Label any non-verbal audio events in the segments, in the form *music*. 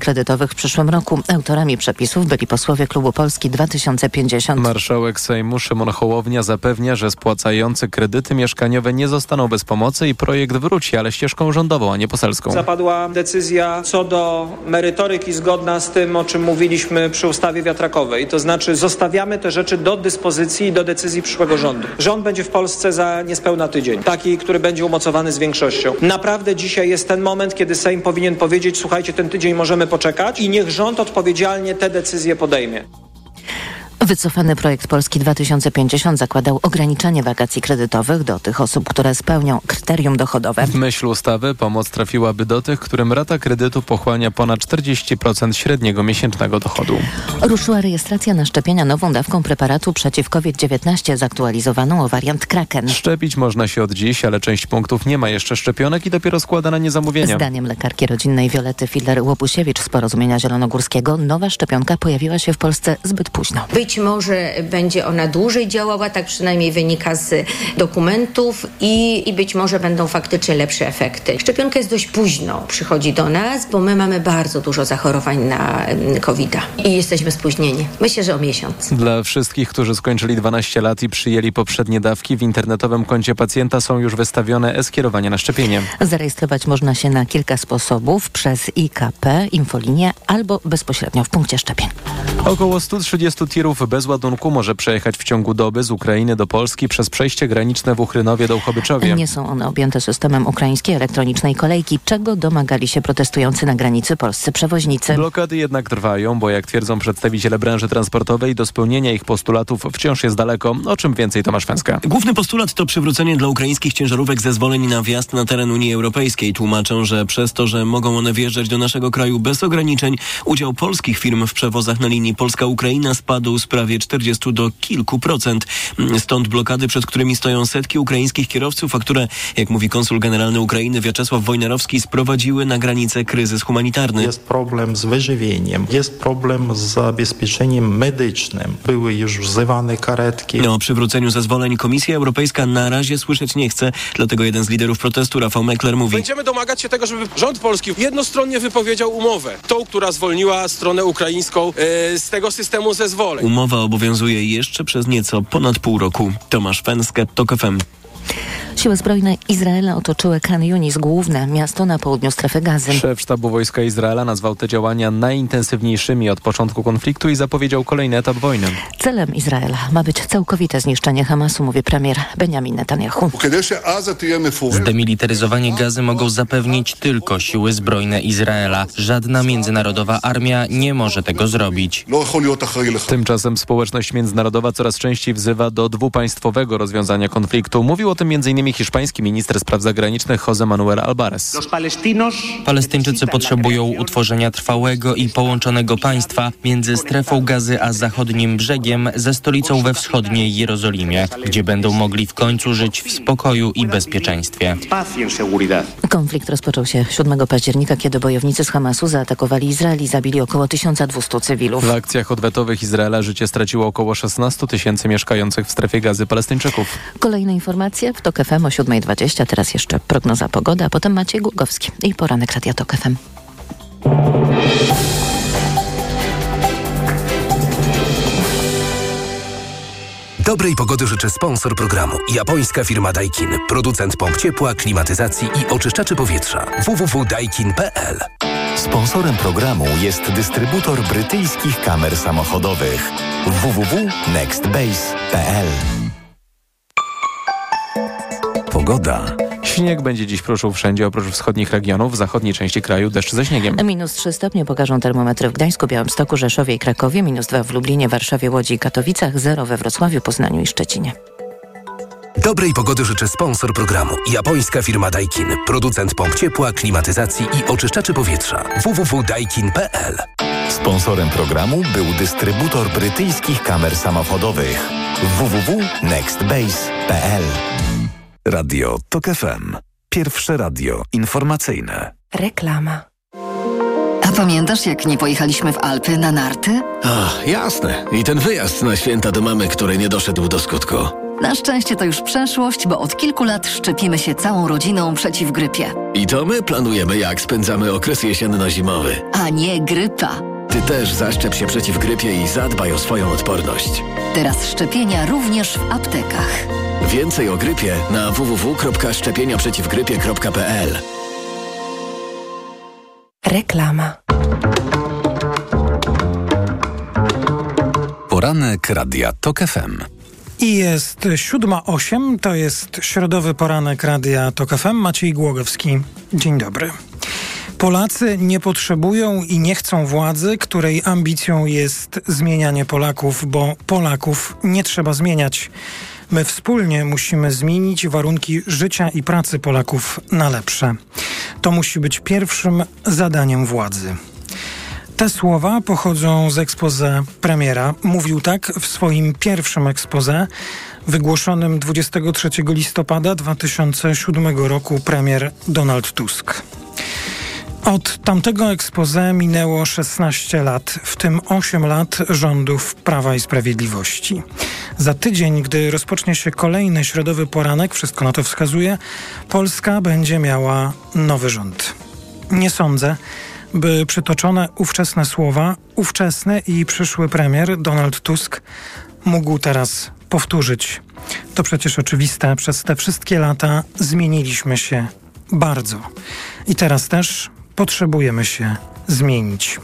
kredytowych w przyszłym roku. Autorami przepisów byli posłowie Klubu Polski 2050. Marszałek Sejmu Szymon Hołownia zapewnia, że spłacający kredyty mieszkaniowe nie zostaną bez pomocy i projekt wróci, ale ścieżką rządową, a nie poselską. Zapadła decyzja co do merytoryki zgodna z tym, o czym mówiliśmy przy ustawie wiatrakowej. To znaczy zostawiamy te rzeczy do dyspozycji i do decyzji przyszłego rządu. Rząd będzie w Polsce za niespełna tydzień. Taki, który będzie umocowany z większością. Naprawdę dzisiaj jest ten moment, kiedy Sejm powinien powiedzieć, słuchajcie, ten tydzień możemy poczekać i niech rząd odpowiedzialnie te decyzje podejmie. Wycofany projekt Polski 2050 zakładał ograniczenie wakacji kredytowych do tych osób, które spełnią kryterium dochodowe. W myśl ustawy pomoc trafiłaby do tych, którym rata kredytu pochłania ponad 40% średniego miesięcznego dochodu. Ruszyła rejestracja na szczepienia nową dawką preparatu przeciw COVID-19 zaktualizowaną o wariant Kraken. Szczepić można się od dziś, ale część punktów nie ma jeszcze szczepionek i dopiero składa na nie zamówienia. Zdaniem lekarki rodzinnej Wiolety Filer-Łopusiewicz z Porozumienia Zielonogórskiego nowa szczepionka pojawiła się w Polsce zbyt późno. Być może będzie ona dłużej działała, tak przynajmniej wynika z dokumentów i, i być może będą faktycznie lepsze efekty. Szczepionka jest dość późno, przychodzi do nas, bo my mamy bardzo dużo zachorowań na covid i jesteśmy spóźnieni. Myślę, że o miesiąc. Dla wszystkich, którzy skończyli 12 lat i przyjęli poprzednie dawki, w internetowym koncie pacjenta są już wystawione e-skierowania na szczepienie. Zarejestrować można się na kilka sposobów przez IKP, infolinię albo bezpośrednio w punkcie szczepień. Około 130 tirów bez ładunku może przejechać w ciągu doby z Ukrainy do Polski przez przejście graniczne w Uchrynowie do Uchobyczowie. Nie są one objęte systemem ukraińskiej elektronicznej kolejki, czego domagali się protestujący na granicy polscy przewoźnicy. Blokady jednak trwają, bo jak twierdzą przedstawiciele branży transportowej, do spełnienia ich postulatów wciąż jest daleko. O czym więcej Tomasz Węska. Główny postulat to przywrócenie dla ukraińskich ciężarówek zezwoleń na wjazd na teren Unii Europejskiej. Tłumaczą, że przez to, że mogą one wjeżdżać do naszego kraju bez ograniczeń, udział polskich firm w przewozach na linii Polska-Ukraina spadł z prawie 40 do kilku procent. Stąd blokady, przed którymi stoją setki ukraińskich kierowców, a które, jak mówi konsul generalny Ukrainy Wiaczesław Wojnarowski, sprowadziły na granicę kryzys humanitarny. Jest problem z wyżywieniem, jest problem z zabezpieczeniem medycznym. Były już wzywane karetki. O przywróceniu zezwoleń Komisja Europejska na razie słyszeć nie chce, dlatego jeden z liderów protestu, Rafał Meckler, mówi Będziemy domagać się tego, żeby rząd polski jednostronnie wypowiedział umowę. Tą, która zwolniła stronę ukraińską e, z tego systemu zezwoleń. Umowa obowiązuje jeszcze przez nieco ponad pół roku. Tomasz Fenskę, TOK FM. Siły zbrojne Izraela otoczyły Khan Yunis, główne miasto na południu strefy gazy. Szef sztabu wojska Izraela nazwał te działania najintensywniejszymi od początku konfliktu i zapowiedział kolejny etap wojny. Celem Izraela ma być całkowite zniszczenie Hamasu, mówi premier Benjamin Netanyahu. Zdemilitaryzowanie gazy mogą zapewnić tylko siły zbrojne Izraela. Żadna międzynarodowa armia nie może tego zrobić. Tymczasem społeczność międzynarodowa coraz częściej wzywa do dwupaństwowego rozwiązania konfliktu. Mówił o tym m.in. hiszpański minister spraw zagranicznych Jose Manuel Alvarez. Palestyńczycy potrzebują utworzenia trwałego i połączonego państwa między strefą gazy a zachodnim brzegiem ze stolicą we wschodniej Jerozolimie, gdzie będą mogli w końcu żyć w spokoju i bezpieczeństwie. Konflikt rozpoczął się 7 października, kiedy bojownicy z Hamasu zaatakowali Izrael i zabili około 1200 cywilów. W akcjach odwetowych Izraela życie straciło około 16 tysięcy mieszkających w strefie gazy Palestyńczyków. Kolejne informacje w TOK FM o 7.20, teraz jeszcze prognoza pogody, a potem Maciej Głogowski i poranek Radia TOK FM. Dobrej pogody życzy sponsor programu. Japońska firma Daikin. Producent pomp ciepła, klimatyzacji i oczyszczaczy powietrza. www.daikin.pl Sponsorem programu jest dystrybutor brytyjskich kamer samochodowych. www.nextbase.pl Pogoda. Śnieg będzie dziś pruszył wszędzie oprócz wschodnich regionów. W zachodniej części kraju deszcz ze śniegiem. Minus 3 stopnie pokażą termometry w Gdańsku, Białymstoku, Rzeszowie i Krakowie, minus 2 w Lublinie, Warszawie, Łodzi i Katowicach, 0 we Wrocławiu, Poznaniu i Szczecinie. Dobrej pogody życzy sponsor programu. Japońska firma Daikin. Producent pomp ciepła, klimatyzacji i oczyszczaczy powietrza. www.daikin.pl Sponsorem programu był dystrybutor brytyjskich kamer samochodowych. www.nextbase.pl Radio TOK FM. Pierwsze radio informacyjne. Reklama. A pamiętasz, jak nie pojechaliśmy w Alpy na narty? Ach, jasne. I ten wyjazd na święta do mamy, który nie doszedł do skutku. Na szczęście to już przeszłość, bo od kilku lat szczepimy się całą rodziną przeciw grypie. I to my planujemy, jak spędzamy okres jesienno-zimowy. A nie grypa. Ty też zaszczep się przeciw grypie i zadbaj o swoją odporność. Teraz szczepienia również w aptekach. Więcej o grypie na www.szczepieniaprzeciwgrypie.pl Reklama. Poranek Radia TOK FM. I jest siódma osiem, to jest środowy poranek Radia TOK FM. Maciej Głogowski, dzień dobry. Polacy nie potrzebują i nie chcą władzy, której ambicją jest zmienianie Polaków, bo Polaków nie trzeba zmieniać. My wspólnie musimy zmienić warunki życia i pracy Polaków na lepsze. To musi być pierwszym zadaniem władzy. Te słowa pochodzą z expose premiera. Mówił tak w swoim pierwszym expose wygłoszonym 23 listopada 2007 roku premier Donald Tusk. Od tamtego expose minęło 16 lat, w tym 8 lat rządów Prawa i Sprawiedliwości. Za tydzień, gdy rozpocznie się kolejny środowy poranek, wszystko na to wskazuje, Polska będzie miała nowy rząd. Nie sądzę, by przytoczone ówczesne słowa, ówczesny i przyszły premier Donald Tusk mógł teraz powtórzyć. To przecież oczywiste, przez te wszystkie lata zmieniliśmy się bardzo. I teraz też potrzebujemy się zmienić.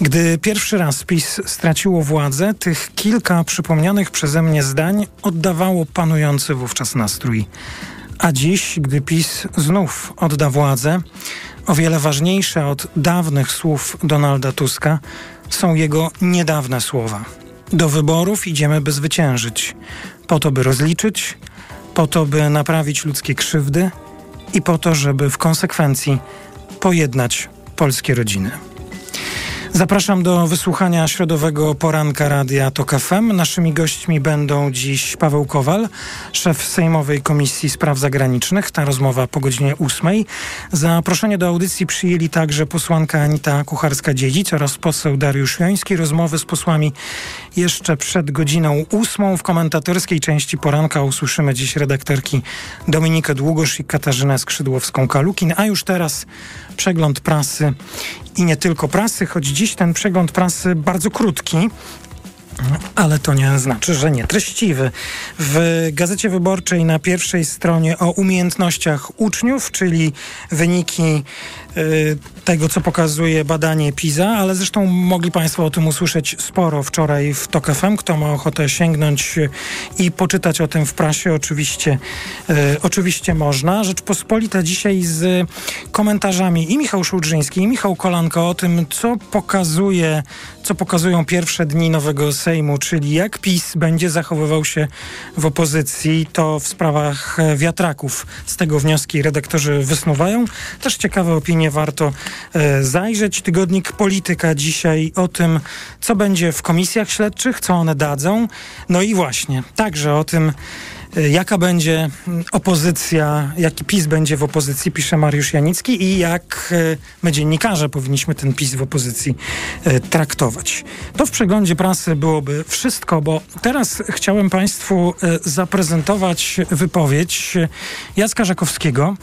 Gdy pierwszy raz PiS straciło władzę, tych kilka przypomnianych przeze mnie zdań oddawało panujący wówczas nastrój. A dziś, gdy PiS znów odda władzę, o wiele ważniejsze od dawnych słów Donalda Tuska są jego niedawne słowa. Do wyborów idziemy, by zwyciężyć, po to, by rozliczyć, po to, by naprawić ludzkie krzywdy i po to, żeby w konsekwencji pojednać polskie rodziny. Zapraszam do wysłuchania środowego poranka Radia TOK FM. Naszymi gośćmi będą dziś Paweł Kowal, szef Sejmowej Komisji Spraw Zagranicznych. Ta rozmowa po godzinie ósmej. Zaproszenie do audycji przyjęli także posłanka Anita Kucharska-Dziedzic oraz poseł Dariusz Joński. Rozmowy z posłami jeszcze przed godziną ósmą. W komentatorskiej części poranka usłyszymy dziś redaktorki Dominikę Długosz i Katarzynę Skrzydłowską-Kalukin. A już teraz przegląd prasy i nie tylko prasy, choć dziś ten przegląd prasy bardzo krótki. Ale to nie znaczy, że nie treściwy. W Gazecie Wyborczej na pierwszej stronie o umiejętnościach uczniów, czyli wyniki tego, co pokazuje badanie PISA, ale zresztą mogli Państwo o tym usłyszeć sporo wczoraj w TOK FM. Kto ma ochotę sięgnąć i poczytać o tym w prasie, oczywiście, y, oczywiście można. Rzeczpospolita dzisiaj z komentarzami i Michał Szudrzyński, i Michał Kolanko o tym, co pokazuje, co pokazują pierwsze dni nowego Sejmu, czyli jak PiS będzie zachowywał się w opozycji, to w sprawach wiatraków. Z tego wnioski redaktorzy wysnuwają. Też ciekawe opinie warto e, zajrzeć. Tygodnik Polityka dzisiaj o tym, co będzie w komisjach śledczych, co one dadzą. No i właśnie, także o tym, Jaka będzie opozycja, jaki PiS będzie w opozycji, pisze Mariusz Janicki i jak my dziennikarze powinniśmy ten PiS w opozycji traktować. To w przeglądzie prasy byłoby wszystko, bo teraz chciałem Państwu zaprezentować wypowiedź Jacka Żakowskiego,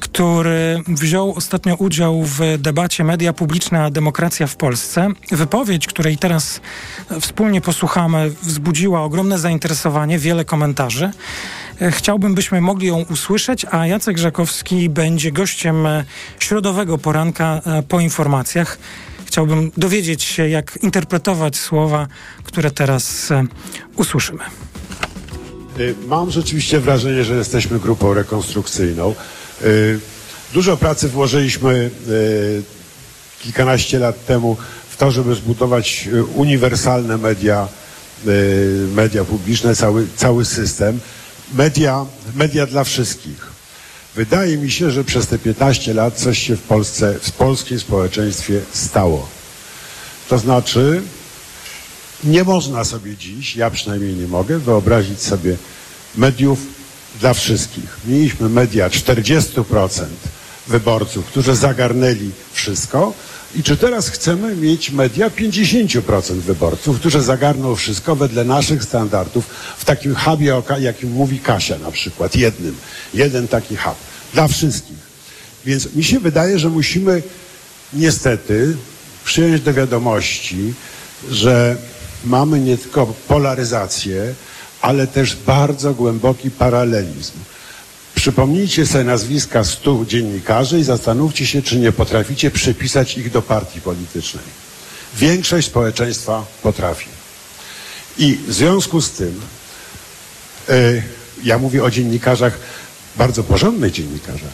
który wziął ostatnio udział w debacie Media Publiczne a Demokracja w Polsce. Wypowiedź, której teraz wspólnie posłuchamy, wzbudziła ogromne zainteresowanie, wiele komentarzy. Chciałbym, byśmy mogli ją usłyszeć, a Jacek Żakowski będzie gościem środowego poranka po informacjach. Chciałbym dowiedzieć się, jak interpretować słowa, które teraz usłyszymy. Mam rzeczywiście wrażenie, że jesteśmy grupą rekonstrukcyjną. Dużo pracy włożyliśmy kilkanaście lat temu w to, żeby zbudować uniwersalne media, media publiczne, cały, cały system. Media, media dla wszystkich. Wydaje mi się, że przez te 15 lat coś się w Polsce, w polskim społeczeństwie stało. To znaczy, nie można sobie dziś, ja przynajmniej nie mogę, wyobrazić sobie mediów dla wszystkich. Mieliśmy media 40% wyborców, którzy zagarnęli wszystko I czy teraz chcemy mieć media 50% wyborców, którzy zagarną wszystko wedle naszych standardów w takim hubie, jakim mówi Kasia na przykład, jednym, jeden taki hub dla wszystkich. Więc mi się wydaje, że musimy niestety przyjąć do wiadomości, że mamy nie tylko polaryzację, ale też bardzo głęboki paralelizm. Przypomnijcie sobie nazwiska stu dziennikarzy i zastanówcie się, czy nie potraficie przypisać ich do partii politycznej. Większość społeczeństwa potrafi. I w związku z tym, yy, ja mówię o dziennikarzach, bardzo porządnych dziennikarzach,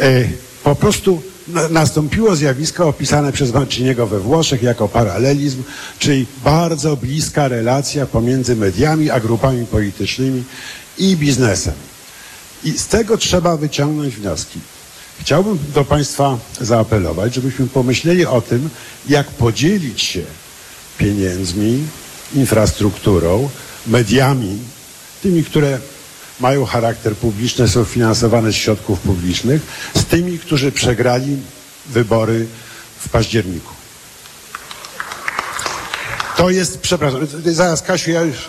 yy, po prostu nastąpiło zjawisko opisane przez Manciniego we Włoszech jako paralelizm, czyli bardzo bliska relacja pomiędzy mediami a grupami politycznymi i biznesem. I z tego trzeba wyciągnąć wnioski. Chciałbym do Państwa zaapelować, żebyśmy pomyśleli o tym, jak podzielić się pieniędzmi, infrastrukturą, mediami, tymi, które mają charakter publiczny, są finansowane z środków publicznych, z tymi, którzy przegrali wybory w październiku. To jest, przepraszam, zaraz Kasiu, ja już,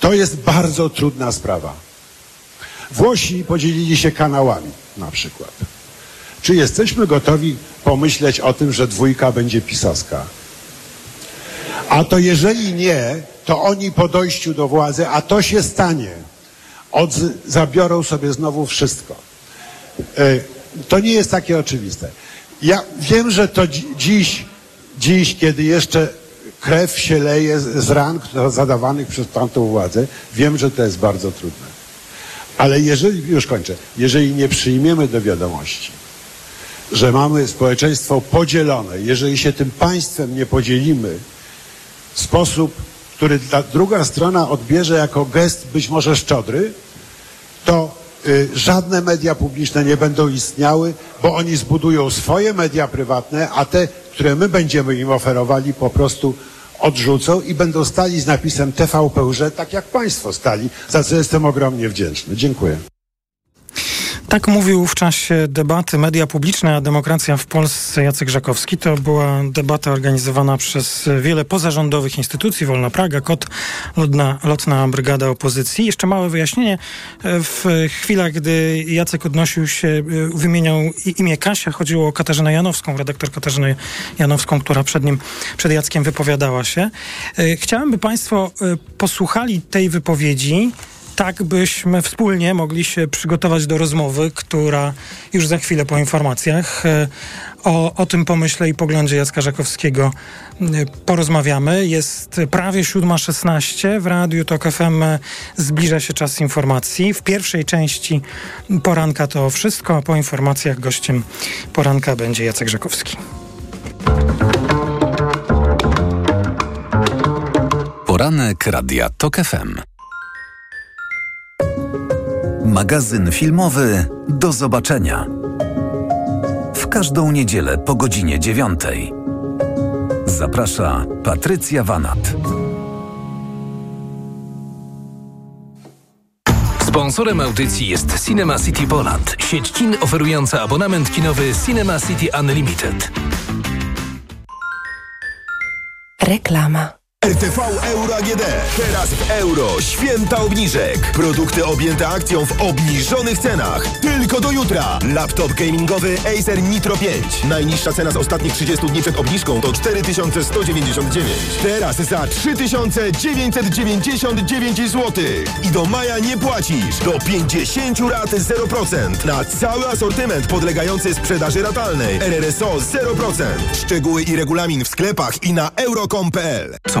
to jest bardzo trudna sprawa. Włosi podzielili się kanałami na przykład. Czy jesteśmy gotowi pomyśleć o tym, że dwójka będzie pisowska? A to jeżeli nie, to oni po dojściu do władzy, a to się stanie, od, zabiorą sobie znowu wszystko. E, to nie jest takie oczywiste. Ja wiem, że to dziś, dziś, kiedy jeszcze krew się leje z ran zadawanych przez tamtą władzę, wiem, że to jest bardzo trudne. Ale jeżeli, już kończę, jeżeli nie przyjmiemy do wiadomości, że mamy społeczeństwo podzielone, jeżeli się tym państwem nie podzielimy w sposób, który ta druga strona odbierze jako gest być może szczodry, to y, żadne media publiczne nie będą istniały, bo oni zbudują swoje media prywatne, a te, które my będziemy im oferowali, po prostu odrzucą i będą stali z napisem TVP, tak jak Państwo stali, za co jestem ogromnie wdzięczny. Dziękuję. Tak mówił w czasie debaty Media Publiczne a Demokracja w Polsce Jacek Żakowski. To była debata organizowana przez wiele pozarządowych instytucji, Wolna Praga, KOT, Lotna, Lotna Brygada Opozycji. Jeszcze małe wyjaśnienie. W chwilach, gdy Jacek odnosił się, wymieniał imię Kasia, chodziło o Katarzynę Janowską, redaktor Katarzynę Janowską, która przed nim, przed Jackiem wypowiadała się. Chciałem, by Państwo posłuchali tej wypowiedzi tak byśmy wspólnie mogli się przygotować do rozmowy, która już za chwilę po informacjach e, o, o tym pomyśle i poglądzie Jacka Żakowskiego e, porozmawiamy. Jest prawie 7.16 w Radiu TOK FM zbliża się czas informacji. W pierwszej części poranka to wszystko, a po informacjach gościem poranka będzie Jacek Żakowski. Poranek Radia TOK FM. Magazyn filmowy Do zobaczenia. W każdą niedzielę po godzinie dziewiątej. Zaprasza Patrycja Wanat. Sponsorem audycji jest Cinema City Poland, sieć kin oferująca abonament kinowy Cinema City Unlimited. Reklama. RTV Euro AGD. Teraz w euro. Święta obniżek. Produkty objęte akcją w obniżonych cenach. Tylko do jutra. Laptop gamingowy Acer Nitro 5. Najniższa cena z ostatnich 30 dni przed obniżką to 4199. Teraz za 3999 zł. I do maja nie płacisz. Do 50 rat 0%. Na cały asortyment podlegający sprzedaży ratalnej. RRSO 0%. Szczegóły i regulamin w sklepach i na euro.com.pl. Co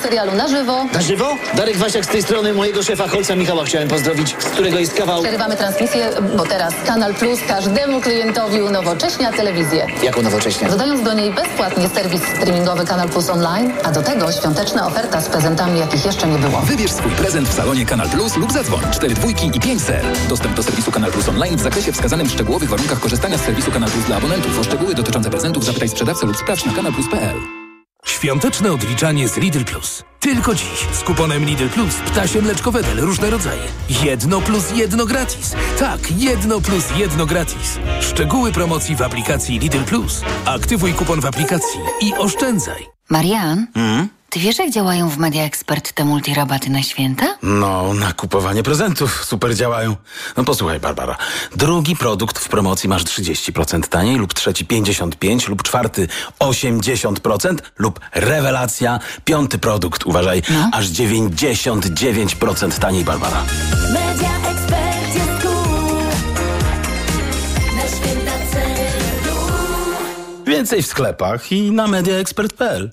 serialu na żywo. Na żywo? Darek Wasiak z tej strony mojego szefa Holca Michała chciałem pozdrowić, z którego jest kawał. Przerywamy transmisję, bo teraz Kanal Plus każdemu klientowi unowocześnia telewizję. Jak unowocześnia? Dodając do niej bezpłatnie serwis streamingowy Kanal Plus Online, a do tego świąteczna oferta z prezentami, jakich jeszcze nie było. Wybierz swój prezent w salonie Kanal Plus lub zadzwoń 4 dwójki i 5 ser. Dostęp do serwisu Kanal Plus Online w zakresie wskazanym w szczegółowych warunkach korzystania z serwisu Kanal Plus dla abonentów. O szczegóły dotyczące prezentów zapytaj sprzedawcę lub sprawdź na kanalplus.pl. Świąteczne odliczanie z Lidl Plus. Tylko dziś z kuponem Lidl Plus ptasie mleczko Wedel różne rodzaje. Jedno plus jedno gratis. Tak, jedno plus jedno gratis. Szczegóły promocji w aplikacji Lidl Plus. Aktywuj kupon w aplikacji i oszczędzaj. Marian, Hmm? Ty wiesz, jak działają w Media Expert te multirabaty na święta? No, na kupowanie prezentów super działają. No posłuchaj, Barbara. Drugi produkt w promocji masz 30% taniej, lub trzeci 55%, lub czwarty 80%, lub rewelacja, piąty produkt, uważaj, aż 99% taniej, Barbara. Media Expert jest cool. Na święta Więcej w sklepach i na mediaexpert.pl.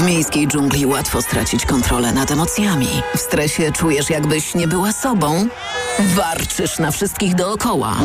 W miejskiej dżungli łatwo stracić kontrolę nad emocjami. W stresie czujesz, jakbyś nie była sobą. Warczysz na wszystkich dookoła.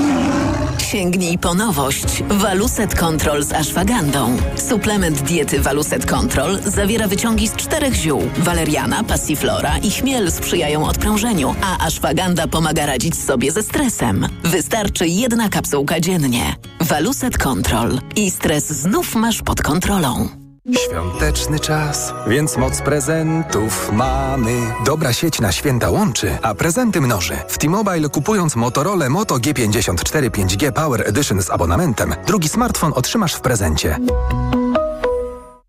Sięgnij po nowość. Waluset Control z ashwagandą. Suplement diety Waluset Control zawiera wyciągi z czterech ziół. Waleriana, passiflora i chmiel sprzyjają odprężeniu, a ashwaganda pomaga radzić sobie ze stresem. Wystarczy jedna kapsułka dziennie. Waluset Control. I stres znów masz pod kontrolą. Świąteczny czas, więc moc prezentów mamy. Dobra sieć na święta łączy, a prezenty mnoży. W T-Mobile kupując Motorola Moto G54 5G Power Edition z abonamentem, drugi smartfon otrzymasz w prezencie.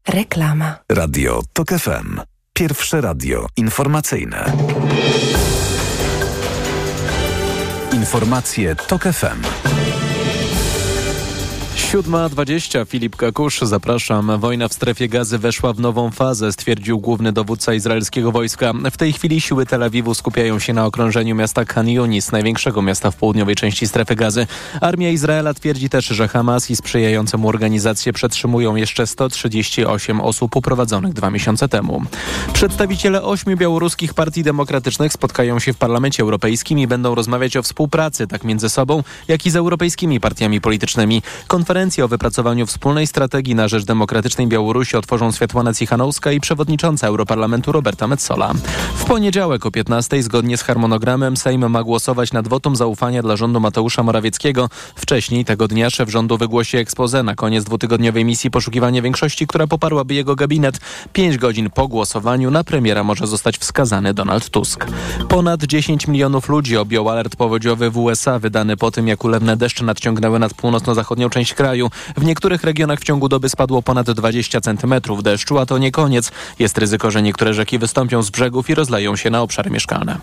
Reklama. Radio TOK FM. Pierwsze radio informacyjne. Informacje TOK FM. 7.20 Filip Kakusz, zapraszam. Wojna w strefie gazy weszła w nową fazę, stwierdził główny dowódca izraelskiego wojska. W tej chwili siły Tel Awiwu skupiają się na okrążeniu miasta Khan Yunis, największego miasta w południowej części strefy gazy. Armia Izraela twierdzi też, że Hamas i sprzyjające mu organizacje przetrzymują jeszcze 138 osób uprowadzonych dwa miesiące temu. Przedstawiciele ośmiu białoruskich partii demokratycznych spotkają się w Parlamencie Europejskim i będą rozmawiać o współpracy tak między sobą, jak i z europejskimi partiami politycznymi. Konferencję o wypracowaniu wspólnej strategii na rzecz demokratycznej Białorusi otworzą Światłana Cichanowska i przewodnicząca Europarlamentu Roberta Metsola. W poniedziałek o 15 zgodnie z harmonogramem Sejm ma głosować nad wotum zaufania dla rządu Mateusza Morawieckiego. Wcześniej tego dnia szef rządu wygłosi ekspozę na koniec dwutygodniowej misji poszukiwania większości, która poparłaby jego gabinet. Pięć godzin po głosowaniu na premiera może zostać wskazany Donald Tusk. Ponad 10 milionów ludzi objął alert powodziowy w USA wydany po tym, jak ulewne deszcze nadciągnęły nad północno-zachodnią część kraju. W niektórych regionach w ciągu doby spadło ponad 20 centymetrów deszczu, a to nie koniec. Jest ryzyko, że niektóre rzeki wystąpią z brzegów i rozleją się na obszary mieszkalne.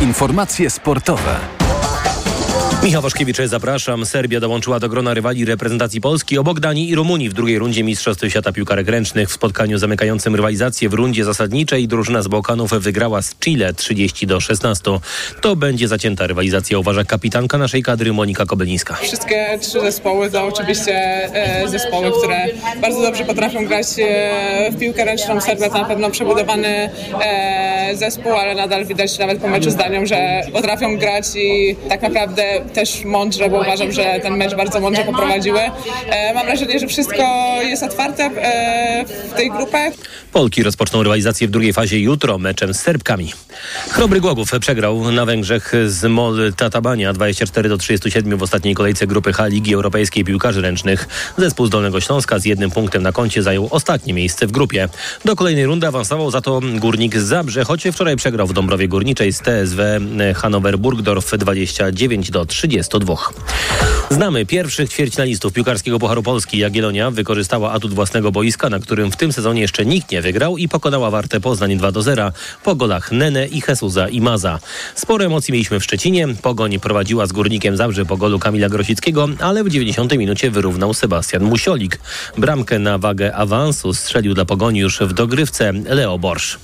Informacje sportowe. Michał Waszkiewicz, zapraszam. Serbia dołączyła do grona rywali reprezentacji Polski obok Danii i Rumunii w drugiej rundzie Mistrzostw Świata Piłkarek Ręcznych. W spotkaniu zamykającym rywalizację w rundzie zasadniczej drużyna z Bałkanów wygrała z Chile 30 do 16. To będzie zacięta rywalizacja, uważa kapitanka naszej kadry Monika Kobelińska. Wszystkie trzy zespoły to oczywiście e, zespoły, które bardzo dobrze potrafią grać e, w piłkę ręczną. Serbia to na pewno przebudowany e, zespół, ale nadal widać nawet po meczu z Danią, że potrafią grać i tak naprawdę też mądrze, bo uważam, że ten mecz bardzo mądrze poprowadziły. E, mam wrażenie, że wszystko jest otwarte e, w tej grupie. Polki rozpoczną rywalizację w drugiej fazie jutro meczem z Serbkami. Chrobry Głogów przegrał na Węgrzech z MOL Tatabania 24 do 37 w ostatniej kolejce grupy H Ligi Europejskiej Piłkarzy Ręcznych. Zespół z Dolnego Śląska z jednym punktem na koncie zajął ostatnie miejsce w grupie. Do kolejnej rundy awansował za to Górnik Zabrze, choć wczoraj przegrał w Dąbrowie Górniczej z TSW Hannover Burgdorf 29 do 32. Znamy pierwszych ćwierćfinalistów piłkarskiego Pucharu Polski. Jagiellonia wykorzystała atut własnego boiska, na którym w tym sezonie jeszcze nikt nie wygrał i pokonała Wartę Poznań 2 do 0 po golach Nene i Jesuza i Maza. Sporo emocji mieliśmy w Szczecinie. Pogoń prowadziła z Górnikiem Zabrze po golu Kamila Grosickiego, ale w 90 minucie wyrównał Sebastian Musiolik. Bramkę na wagę awansu strzelił dla Pogoni już w dogrywce Leo Borsz.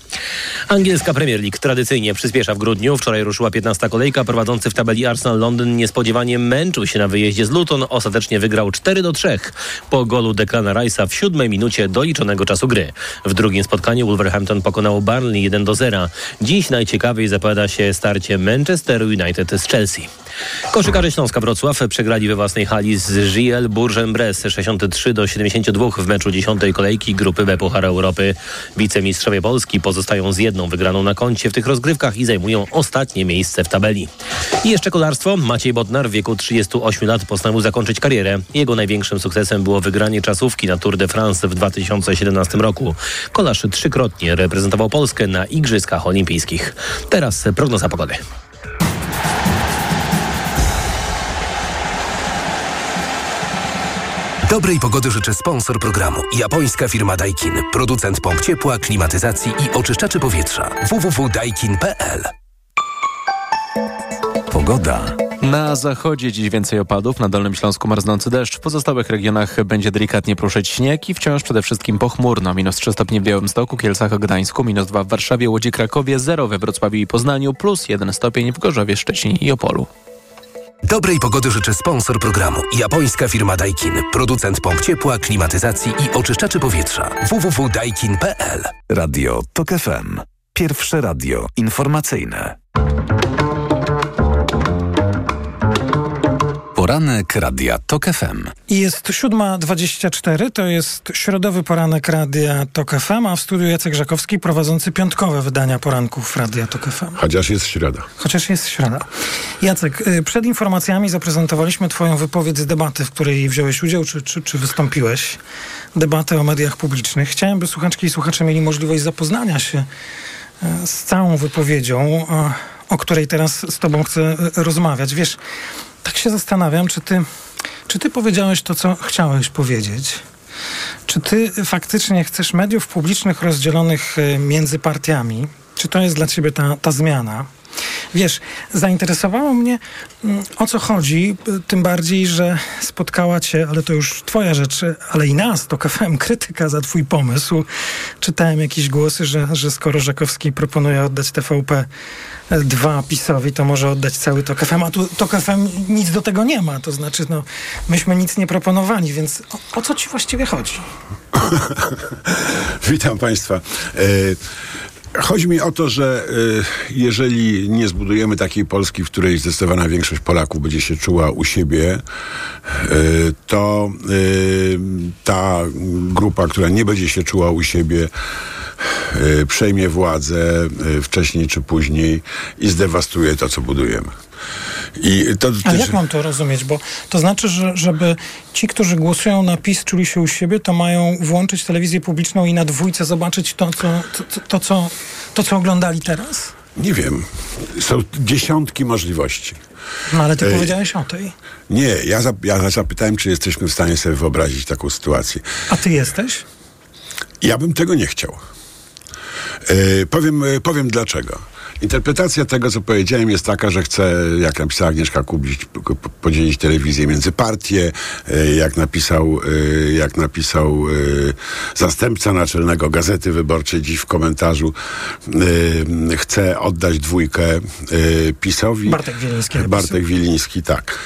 Angielska Premier League tradycyjnie przyspiesza w grudniu. Wczoraj ruszyła 15 kolejka. Prowadzący w tabeli Arsenal Londyn niespodziewanie męczył się na wyjeździe z Luton. Ostatecznie wygrał 4 do 3 po golu Declana Rice'a w siódmej minucie doliczonego czasu gry. W drugim spotkaniu Wolverhampton pokonał Burnley 1 do 0. Dziś najciekawiej zapowiada się starcie Manchester United z Chelsea. Koszykarze Śląska Wrocław przegrali we własnej hali z Giel Bourg-en-Bresse 63 do 72 w meczu 10 kolejki grupy B Puchara Europy. Wicemistrzowie Polski pozostają z jedną wygraną na koncie w tych rozgrywkach i zajmują ostatnie miejsce w tabeli. I jeszcze kolarstwo. Maciej Bodnar w wieku 38 lat postanowił zakończyć karierę. Jego największym sukcesem było wygranie czasówki na Tour de France w 2017 roku. Kolarz trzykrotnie reprezentował Polskę na Igrzyskach Olimpijskich. Teraz prognoza pogody. Dobrej pogody życzę sponsor programu. Japońska firma Daikin. Producent pomp ciepła, klimatyzacji i oczyszczaczy powietrza. www.daikin.pl Pogoda. Na zachodzie dziś więcej opadów, na Dolnym Śląsku marznący deszcz. W pozostałych regionach będzie delikatnie pruszyć śnieg i wciąż przede wszystkim pochmurno. Minus 3 stopnie w Białymstoku, Kielcach, Gdańsku, minus 2 w Warszawie, Łodzi, Krakowie, 0 we Wrocławiu i Poznaniu, plus 1 stopień w Gorzowie, Szczecinie i Opolu. Dobrej pogody życzę sponsor programu. Japońska firma Daikin. Producent pomp ciepła, klimatyzacji i oczyszczaczy powietrza. www.daikin.pl Radio TOK FM. Pierwsze radio informacyjne. Poranek Radia TOK FM. Jest 7.24, to jest środowy poranek Radia TOK FM, a w studiu Jacek Żakowski prowadzący piątkowe wydania poranków Radia TOK FM. Chociaż jest środa. Chociaż jest środa. Jacek, y, przed informacjami zaprezentowaliśmy twoją wypowiedź z debaty, w której wziąłeś udział, czy, czy, czy wystąpiłeś. Debatę o mediach publicznych. Chciałem, by słuchaczki i słuchacze mieli możliwość zapoznania się y, z całą wypowiedzią, o której teraz z tobą chcę y, rozmawiać. Wiesz, tak się zastanawiam, czy ty, czy ty powiedziałeś to, co chciałeś powiedzieć? Czy ty faktycznie chcesz mediów publicznych rozdzielonych y, między partiami? Czy to jest dla ciebie ta, ta zmiana? Wiesz, zainteresowało mnie, mm, o co chodzi, y, tym bardziej, że spotkała cię, ale to już twoja rzecz, ale i nas, to KFM, krytyka za twój pomysł. Czytałem jakieś głosy, że, że skoro Żakowski proponuje oddać TVP 2 PiSowi, to może oddać cały TOK FM, a tu TOK FM nic do tego nie ma, to znaczy, no, myśmy nic nie proponowali, więc o, o co ci właściwie chodzi? *laughs* Witam Państwa. Chodzi mi o to, że e, jeżeli nie zbudujemy takiej Polski, w której zdecydowana większość Polaków będzie się czuła u siebie, e, to e, ta grupa, która nie będzie się czuła u siebie, przejmie władzę wcześniej czy później i zdewastuje to, co budujemy. I to A też- jak mam to rozumieć? Bo to znaczy, że żeby ci, którzy głosują na PiS, czuli się u siebie, to mają włączyć telewizję publiczną i na dwójce zobaczyć to, co, to, to, co, to, co oglądali teraz? Nie wiem. Są dziesiątki możliwości. No ale ty Ej. powiedziałeś o tej. Nie, ja, zap- ja zapytałem, czy jesteśmy w stanie sobie wyobrazić taką sytuację. A ty jesteś? Ja bym tego nie chciał. E, powiem, e, powiem dlaczego. Interpretacja tego, co powiedziałem, jest taka, że chcę, jak napisała Agnieszka Kubić, podzielić telewizję między partie, e, jak napisał, e, jak napisał e, zastępca naczelnego Gazety Wyborczej dziś w komentarzu. E, Chcę oddać dwójkę PiSowi. Bartek Wieliński. Bartek Wiliński, tak.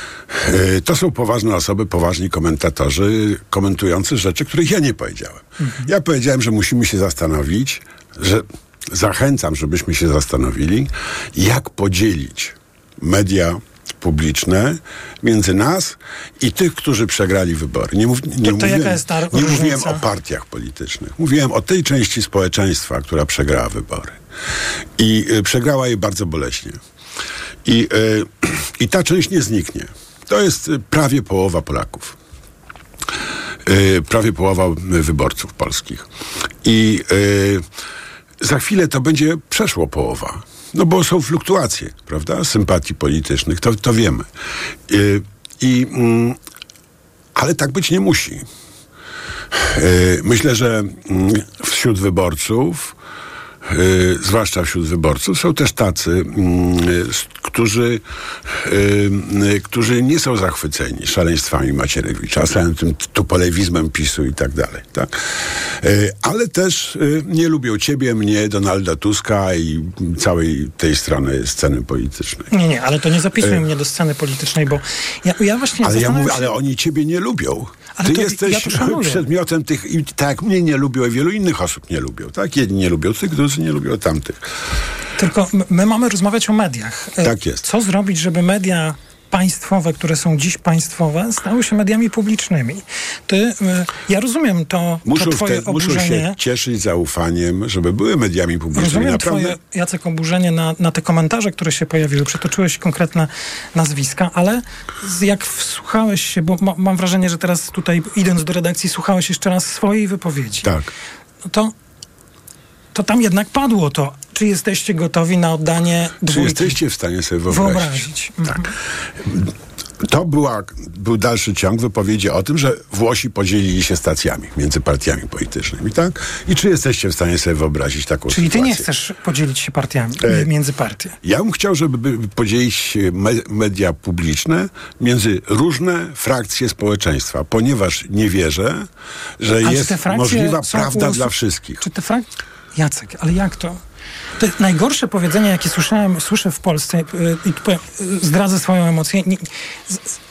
To są poważne osoby, poważni komentatorzy, komentujący rzeczy, których ja nie powiedziałem. Ja powiedziałem, że musimy się zastanowić, że zachęcam, żebyśmy się zastanowili, jak podzielić media publiczne między nas i tych, którzy przegrali wybory. Nie, mów, nie, To- to mówiłem, nie mówiłem o partiach politycznych. Mówiłem o tej części społeczeństwa, która przegrała wybory. I y, przegrała je bardzo boleśnie. I, y, *clears throat* I ta część nie zniknie. To jest y, prawie połowa Polaków. Y, prawie połowa y, wyborców polskich. I y, za chwilę to będzie przeszło połowa. No bo są fluktuacje, prawda? Sympatii politycznych, to, to wiemy. Y, I, mm, ale tak być nie musi. Yy, Myślę, że mm, wśród wyborców, yy, zwłaszcza wśród wyborców, są też tacy, mm, którzy, yy, którzy nie są zachwyceni szaleństwami Macierewicza, całym tym tupolewizmem PiSu i tak dalej. Tak? Yy, Ale też yy, nie lubią ciebie, mnie, Donalda Tuska i całej tej strony sceny politycznej. Nie, nie, ale to nie zapisuj E. mnie do sceny politycznej, bo ja, ja właśnie Ale ja mówię, ale oni ciebie nie lubią. Ale Ty to jesteś ja to szanuję. przedmiotem tych, i tak mnie nie lubią, i wielu innych osób nie lubią. Tak? Jedni nie lubią tych, drudzy nie lubią tamtych. Tylko my mamy rozmawiać o mediach. E, Tak jest. Co zrobić, żeby media państwowe, które są dziś państwowe, stały się mediami publicznymi? Ty, e, ja rozumiem to, Muszą, to twoje muszą oburzenie. się cieszyć zaufaniem, żeby były mediami publicznymi. Rozumiem Naprawdę twoje, Jacek, oburzenie na, na te komentarze, które się pojawiły. Przytoczyłeś konkretne nazwiska, ale jak wsłuchałeś się, bo ma, mam wrażenie, że teraz tutaj idąc do redakcji, słuchałeś jeszcze raz swojej wypowiedzi. Tak. No to, to tam jednak padło to. Czy jesteście gotowi na oddanie Czy dwójki? jesteście w stanie sobie wyobrazić? wyobrazić? Mhm. To była, był dalszy ciąg wypowiedzi o tym, że Włosi podzielili się stacjami między partiami politycznymi, tak? I czy jesteście w stanie sobie wyobrazić taką Czyli ty sytuację? nie chcesz podzielić się partiami, E, między partie. Ja bym chciał, żeby by- podzielić me, media publiczne między różne frakcje społeczeństwa, ponieważ nie wierzę, że A czy jest możliwa prawda dla wszystkich. Czy te frakcje... Jacek, ale jak to? To jest najgorsze powiedzenie, jakie słyszałem, słyszę w Polsce y, i tu powiem, y, zdradzę swoją emocję. Nie,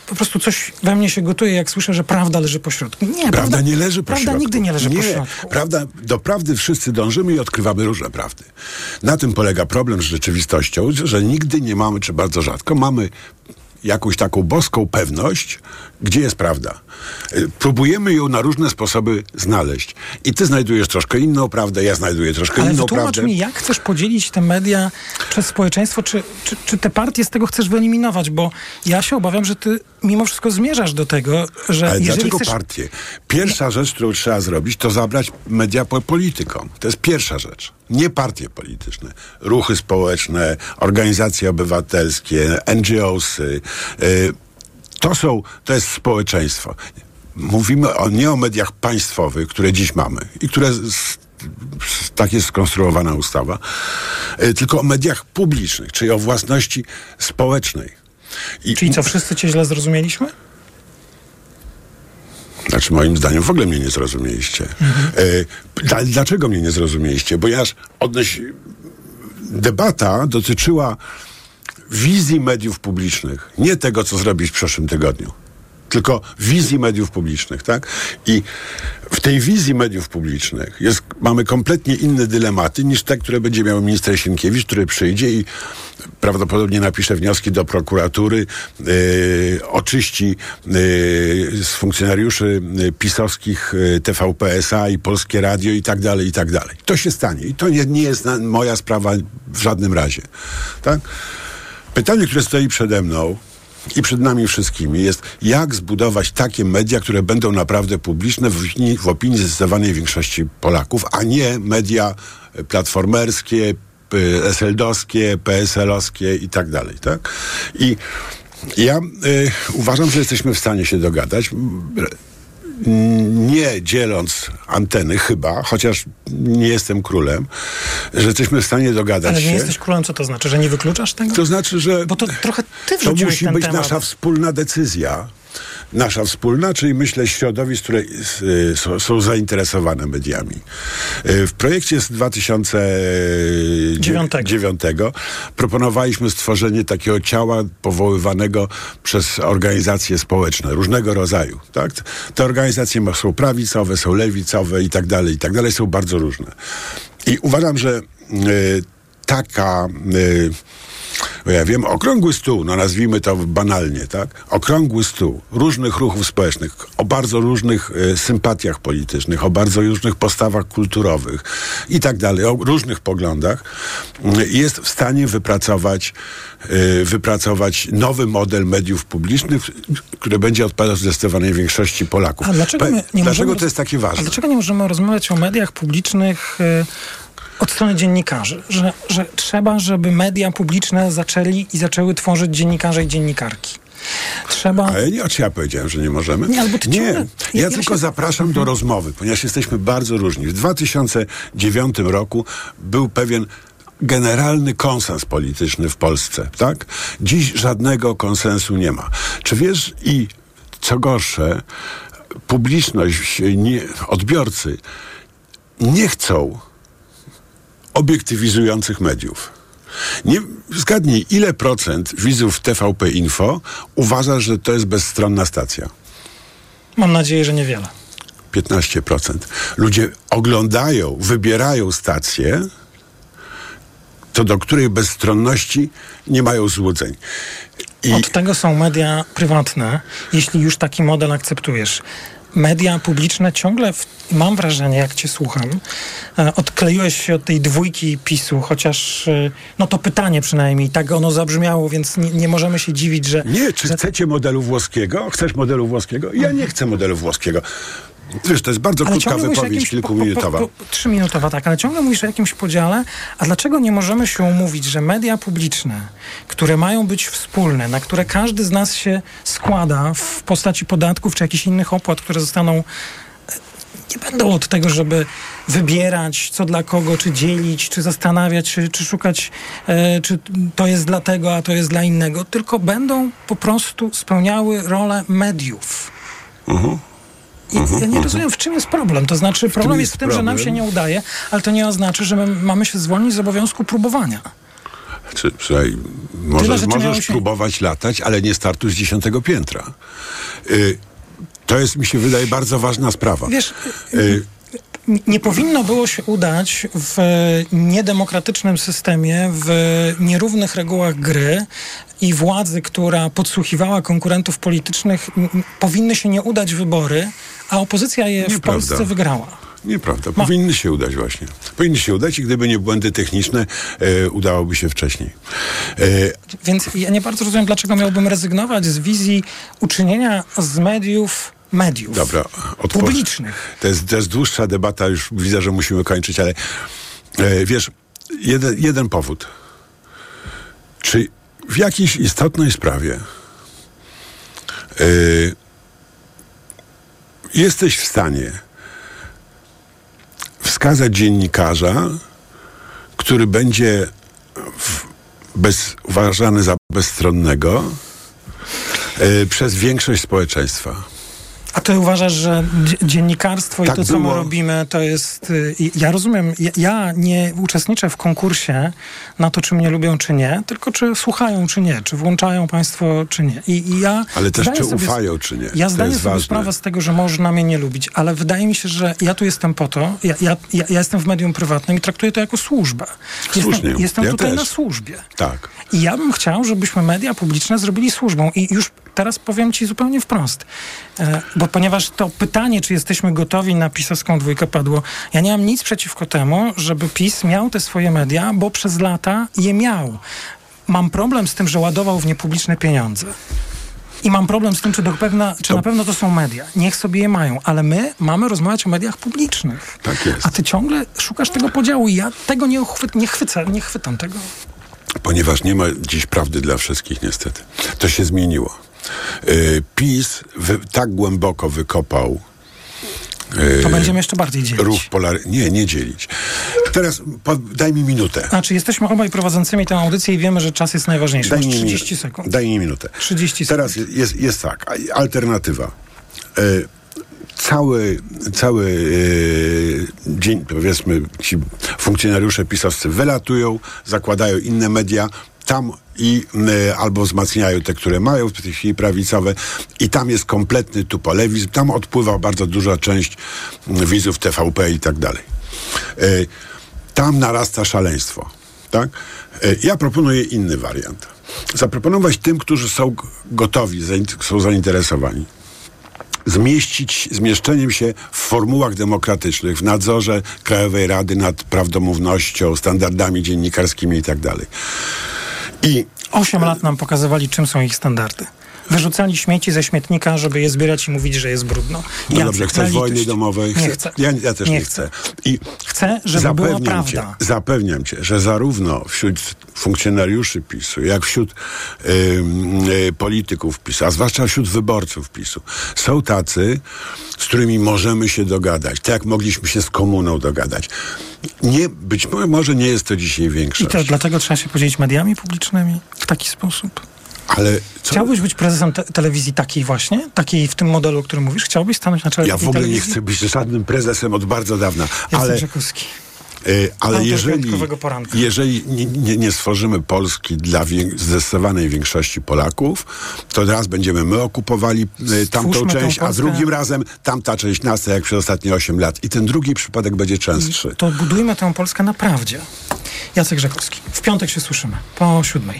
po prostu coś we mnie się gotuje, jak słyszę, że prawda leży po środku. Nie, Prawda nie leży po Prawda środku. nigdy nie leży nie, po środku. Prawda, do prawdy wszyscy dążymy i odkrywamy różne prawdy. Na tym polega problem z rzeczywistością, że nigdy nie mamy, czy bardzo rzadko, mamy jakąś taką boską pewność, gdzie jest prawda. Y, Próbujemy ją na różne sposoby znaleźć. I ty znajdujesz troszkę inną prawdę, ja znajduję troszkę Ale inną prawdę. mi, jak chcesz podzielić te media przez społeczeństwo, czy, czy, czy te partie z tego chcesz wyeliminować? Bo ja się obawiam, że ty mimo wszystko zmierzasz do tego, że Ale jeżeli dlaczego chcesz... partie? Pierwsza rzecz, którą trzeba zrobić, to zabrać media po politykom. To jest pierwsza rzecz. Nie partie polityczne. Ruchy społeczne, organizacje obywatelskie, NGOsy. y, To są, to jest społeczeństwo. Mówimy o, nie o mediach państwowych, które dziś mamy i które z, tak jest skonstruowana ustawa, y, tylko o mediach publicznych, czyli o własności społecznej. I, Czyli co, wszyscy cię źle zrozumieliśmy? Znaczy, moim zdaniem w ogóle mnie nie zrozumieliście. E, dla- dlaczego mnie nie zrozumieliście? Bo ja odnoś... debata dotyczyła wizji mediów publicznych, nie tego, co zrobić w przyszłym tygodniu. Tylko wizji mediów publicznych, tak? I w tej wizji mediów publicznych jest, mamy kompletnie inne dylematy niż te, które będzie miał minister Sienkiewicz, który przyjdzie i prawdopodobnie napisze wnioski do prokuratury, yy, oczyści yy, z funkcjonariuszy yy, pisowskich yy, TVP SA i Polskie Radio i tak dalej, i tak dalej. To się stanie i to nie, nie jest na, moja sprawa w żadnym razie, tak? Pytanie, które stoi przede mną i przed nami wszystkimi jest, jak zbudować takie media, które będą naprawdę publiczne w opinii, w opinii zdecydowanej większości Polaków, a nie media platformerskie, p- SLD-owskie, PSL-owskie i tak dalej, tak? I ja y, uważam, że jesteśmy w stanie się dogadać. Nie dzieląc anteny chyba, chociaż nie jestem królem, że jesteśmy w stanie dogadać Ale nie się. jesteś królem, co to znaczy? Że nie wykluczasz tego? To znaczy, że. Bo to trochę ty To musi być temat. nasza wspólna decyzja. Nasza wspólna, czyli myślę środowisk, które y, są, zainteresowane mediami. Y, w projekcie z 2009 proponowaliśmy stworzenie takiego ciała powoływanego przez organizacje społeczne różnego rodzaju. Tak? Te organizacje są prawicowe, są lewicowe i tak dalej, i tak dalej, są bardzo różne. I uważam, że y, taka. Y, ja wiem, okrągły stół, no nazwijmy to banalnie, tak? Okrągły stół różnych ruchów społecznych, o bardzo różnych e, sympatiach politycznych, o bardzo różnych postawach kulturowych i tak dalej, o różnych poglądach, mm, jest w stanie wypracować, e, wypracować nowy model mediów publicznych, który będzie odpowiadał zdecydowanej większości Polaków. A dlaczego, nie dlaczego możemy, to jest takie A ważne? dlaczego nie możemy rozmawiać o mediach publicznych y, od strony dziennikarzy? Że, że trzeba, żeby media publiczne zaczęli i zaczęły tworzyć dziennikarze i dziennikarki. Trzeba... Ale nie, ja powiedziałem, że nie możemy? Nie, albo ty nie. ciągle- Ja, ja tylko się- zapraszam do rozmowy, ponieważ jesteśmy bardzo różni. W 2009 roku był pewien generalny konsens polityczny w Polsce, tak? Dziś żadnego konsensu nie ma. Czy wiesz i co gorsze, publiczność, nie, odbiorcy nie chcą obiektywizujących mediów. Nie, zgadnij, ile procent widzów TVP Info uważa, że to jest bezstronna stacja? Mam nadzieję, że niewiele. 15%. Ludzie oglądają, wybierają stację, to do której bezstronności nie mają złudzeń. I Od tego są media prywatne, jeśli już taki model akceptujesz. Media publiczne ciągle, w, mam wrażenie, jak cię słucham, e, odkleiłeś się od tej dwójki PiSu, chociaż e, no to pytanie przynajmniej, tak ono zabrzmiało, więc nie, nie możemy się dziwić, że... nie, czy chcecie modelu włoskiego? Chcesz modelu włoskiego? Ja nie chcę modelu włoskiego. Wiesz, to jest bardzo Ale krótka wypowiedź, kilkuminutowa. Trzyminutowa, tak, ale ciągle mówisz o jakimś podziale. A dlaczego nie możemy się umówić, że media publiczne, które mają być wspólne, na które każdy z nas się składa w postaci podatków czy jakichś innych opłat, które zostaną e, nie będą od tego, żeby wybierać co dla kogo, czy dzielić, czy zastanawiać, czy, czy szukać, e, czy to jest dla tego, a to jest dla innego, tylko będą po prostu spełniały rolę mediów. Mhm. I ja nie rozumiem, w czym jest problem. To znaczy, problem jest w tym, że nam się problem? nie udaje, ale to nie oznacza, że my mamy się zwolnić z obowiązku próbowania. Czy, słuchaj, możesz, miało możesz się- próbować latać, ale nie startuj z dziesiątego piętra. Y, to jest, mi się wydaje, bardzo ważna sprawa. Wiesz, Y, Nie powinno było się udać w niedemokratycznym systemie, w nierównych regułach gry i władzy, która podsłuchiwała konkurentów politycznych, powinny się nie udać wybory, a opozycja je w Nieprawda. Polsce wygrała. Nieprawda. Powinny się udać właśnie. Powinny się udać i gdyby nie błędy techniczne, e, udałoby się wcześniej. E, Więc ja nie bardzo rozumiem, dlaczego miałbym rezygnować z wizji uczynienia z mediów mediów. dobra, odpo- Publicznych. To jest, to jest dłuższa debata, już widzę, że musimy kończyć, ale e, wiesz, jeden, jeden powód. Czy w jakiejś istotnej sprawie e, jesteś w stanie wskazać dziennikarza, który będzie bez, uważany za bezstronnego e, przez większość społeczeństwa. A ty uważasz, że dzie- dziennikarstwo Tak i to, co my było. robimy, to jest. y, Ja rozumiem, ja, nie uczestniczę w konkursie na to, czy mnie lubią, czy nie, tylko czy słuchają, czy nie, czy włączają państwo, czy nie. I, i ja. Ale też czy sobie- ufają, czy nie. Ja zdaję sobie ważne. sprawę z tego, że można mnie nie lubić, ale wydaje mi się, że ja tu jestem po to. Ja, ja, ja, jestem w medium prywatnym i traktuję to jako służbę. Słusznie. Jestem, jestem Ja tutaj też. na służbie. Tak. I ja bym chciał, żebyśmy media publiczne zrobili służbą. I już teraz powiem ci zupełnie wprost. E, bo ponieważ to pytanie, czy jesteśmy gotowi na pisowską dwójkę padło, ja nie mam nic przeciwko temu, żeby PiS miał te swoje media, bo przez lata je miał. Mam problem z tym, że ładował w nie publiczne pieniądze. I mam problem z tym, czy, do pewna, czy na pewno to są media. Niech sobie je mają, ale my mamy rozmawiać o mediach publicznych. Tak jest. A ty ciągle szukasz tego podziału i ja tego nie, uchwy, nie, chwycę, nie chwytam tego. Ponieważ nie ma dziś prawdy dla wszystkich, niestety. To się zmieniło. Yy, PiS tak głęboko wykopał. yy, To będziemy jeszcze bardziej dzielić. Ruch polary... Nie, nie dzielić. Teraz daj mi minutę. Znaczy, jesteśmy obaj prowadzącymi tę audycję i wiemy, że czas jest najważniejszy. Daj mi 30 minutę. sekund. Daj mi minutę. 30 Teraz jest, jest tak, a- alternatywa. E, cały, cały dzień, powiedzmy, ci funkcjonariusze pisowscy wylatują, zakładają inne media, tam i e, albo wzmacniają te, które mają w tej chwili prawicowe i tam jest kompletny tupolewizm, tam odpływa bardzo duża część widzów TVP i tak dalej. E, tam narasta szaleństwo. Tak? E, Ja proponuję inny wariant. Zaproponować tym, którzy są gotowi, są zainteresowani, zmieścić zmieszczeniem się w formułach demokratycznych, w nadzorze Krajowej Rady nad prawdomównością, standardami dziennikarskimi i tak dalej. I Osiem lat nam pokazywali, czym są ich standardy. Wyrzucali śmieci ze śmietnika, żeby je zbierać i mówić, że jest brudno. No Jacek, dobrze, chcesz wojny domowej? Nie chcę. Ja, ja też nie, Nie chcę. I Chcę, żeby była zapewniam cię, prawda. zapewniam cię, że zarówno wśród funkcjonariuszy PiSu, jak wśród ym, y, polityków PiSu, a zwłaszcza wśród wyborców PiSu, są tacy, z którymi możemy się dogadać, tak jak mogliśmy się z komuną dogadać. Nie, być może nie jest to dzisiaj I większość, to dlatego trzeba się podzielić mediami publicznymi w taki sposób. Ale co, Chciałbyś być prezesem te- telewizji takiej właśnie? Takiej w tym modelu, o którym mówisz? Chciałbyś stanąć na czele ja w ogóle nie telewizji? chcę być żadnym prezesem od bardzo dawna, Jacek ale... Rzekowski. Y, Ale jeżeli, jeżeli nie, nie, nie stworzymy Polski dla wiek- zdecydowanej większości Polaków, to raz będziemy my okupowali y, tamtą część, a drugim razem tamta część nas, tak jak przez ostatnie 8 lat. I ten drugi przypadek będzie częstszy. To budujmy tę Polskę na prawdzie. Jacek Rzekowski. W piątek się słyszymy. Po siódmej.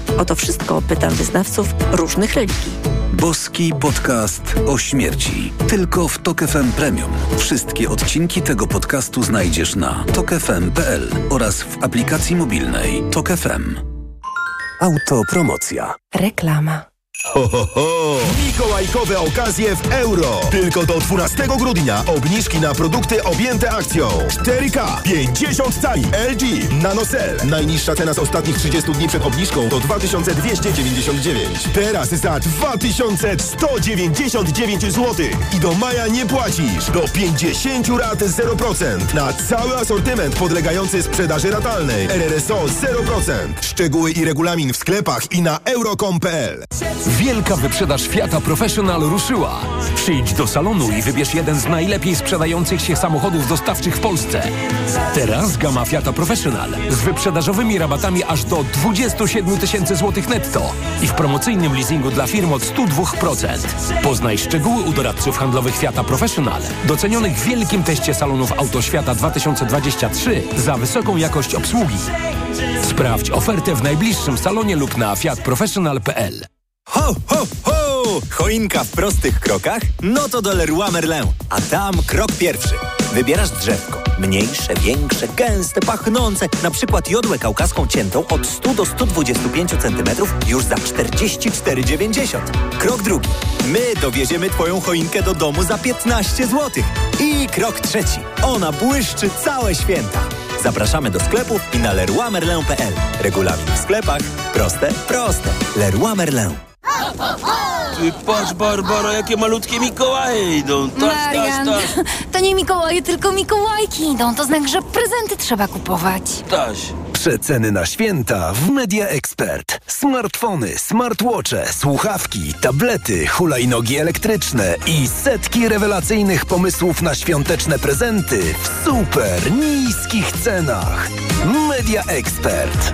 O to wszystko pytam wyznawców różnych religii. Boski podcast o śmierci. Tylko w TOK FM Premium. Wszystkie odcinki tego podcastu znajdziesz na tokefm.pl oraz w aplikacji mobilnej TOK FM. Autopromocja. Reklama. Ho, ho, ho! Mikołajkowe okazje w euro. Tylko do 12 grudnia obniżki na produkty objęte akcją. 4K, 50 cali, LG, NanoCell. Najniższa cena z ostatnich 30 dni przed obniżką to 2299. Teraz za 2199 zł. I do maja nie płacisz. Do 50 rat 0%. Na cały asortyment podlegający sprzedaży ratalnej. RRSO 0%. Szczegóły i regulamin w sklepach i na euro.com.pl. Wielka wyprzedaż Fiata Professional ruszyła. Przyjdź do salonu i wybierz jeden z najlepiej sprzedających się samochodów dostawczych w Polsce. Teraz gama Fiata Professional z wyprzedażowymi rabatami aż do 27 tysięcy złotych netto i w promocyjnym leasingu dla firm od 102%. Poznaj szczegóły u doradców handlowych Fiata Professional, docenionych w wielkim teście salonów Autoświata 2023 za wysoką jakość obsługi. Sprawdź ofertę w najbliższym salonie lub na fiatprofessional.pl. Ho, ho, ho! Choinka w prostych krokach? No to do Leroy Merlin. A tam krok pierwszy. Wybierasz drzewko. Mniejsze, większe, gęste, pachnące. Na przykład jodłę kaukaską ciętą od 100 do 125 cm już za 44,90. Krok drugi. My dowieziemy Twoją choinkę do domu za 15 zł. I krok trzeci. Ona błyszczy całe święta. Zapraszamy do sklepów i na leroymerlin.pl. Regulamin w sklepach. Proste, proste. Leroy Merlin. Ty patrz, Barbara, jakie malutkie Mikołaje idą. Taś, Marian, taś, taś, to nie Mikołaje, tylko Mikołajki idą. To znak, że prezenty trzeba kupować. taś. Przeceny na święta w Media Expert. Smartfony, smartwatche, słuchawki, tablety, hulajnogi elektryczne i setki rewelacyjnych pomysłów na świąteczne prezenty w super niskich cenach. Media Expert.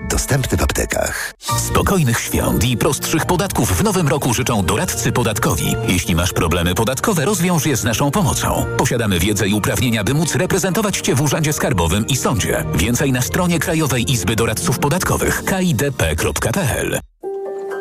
Dostępny w aptekach. Spokojnych świąt i prostszych podatków w nowym roku życzą doradcy podatkowi. Jeśli masz problemy podatkowe, rozwiąż je z naszą pomocą. Posiadamy wiedzę i uprawnienia, by móc reprezentować Cię w Urzędzie Skarbowym i Sądzie. Więcej na stronie Krajowej Izby Doradców Podatkowych kidp.pl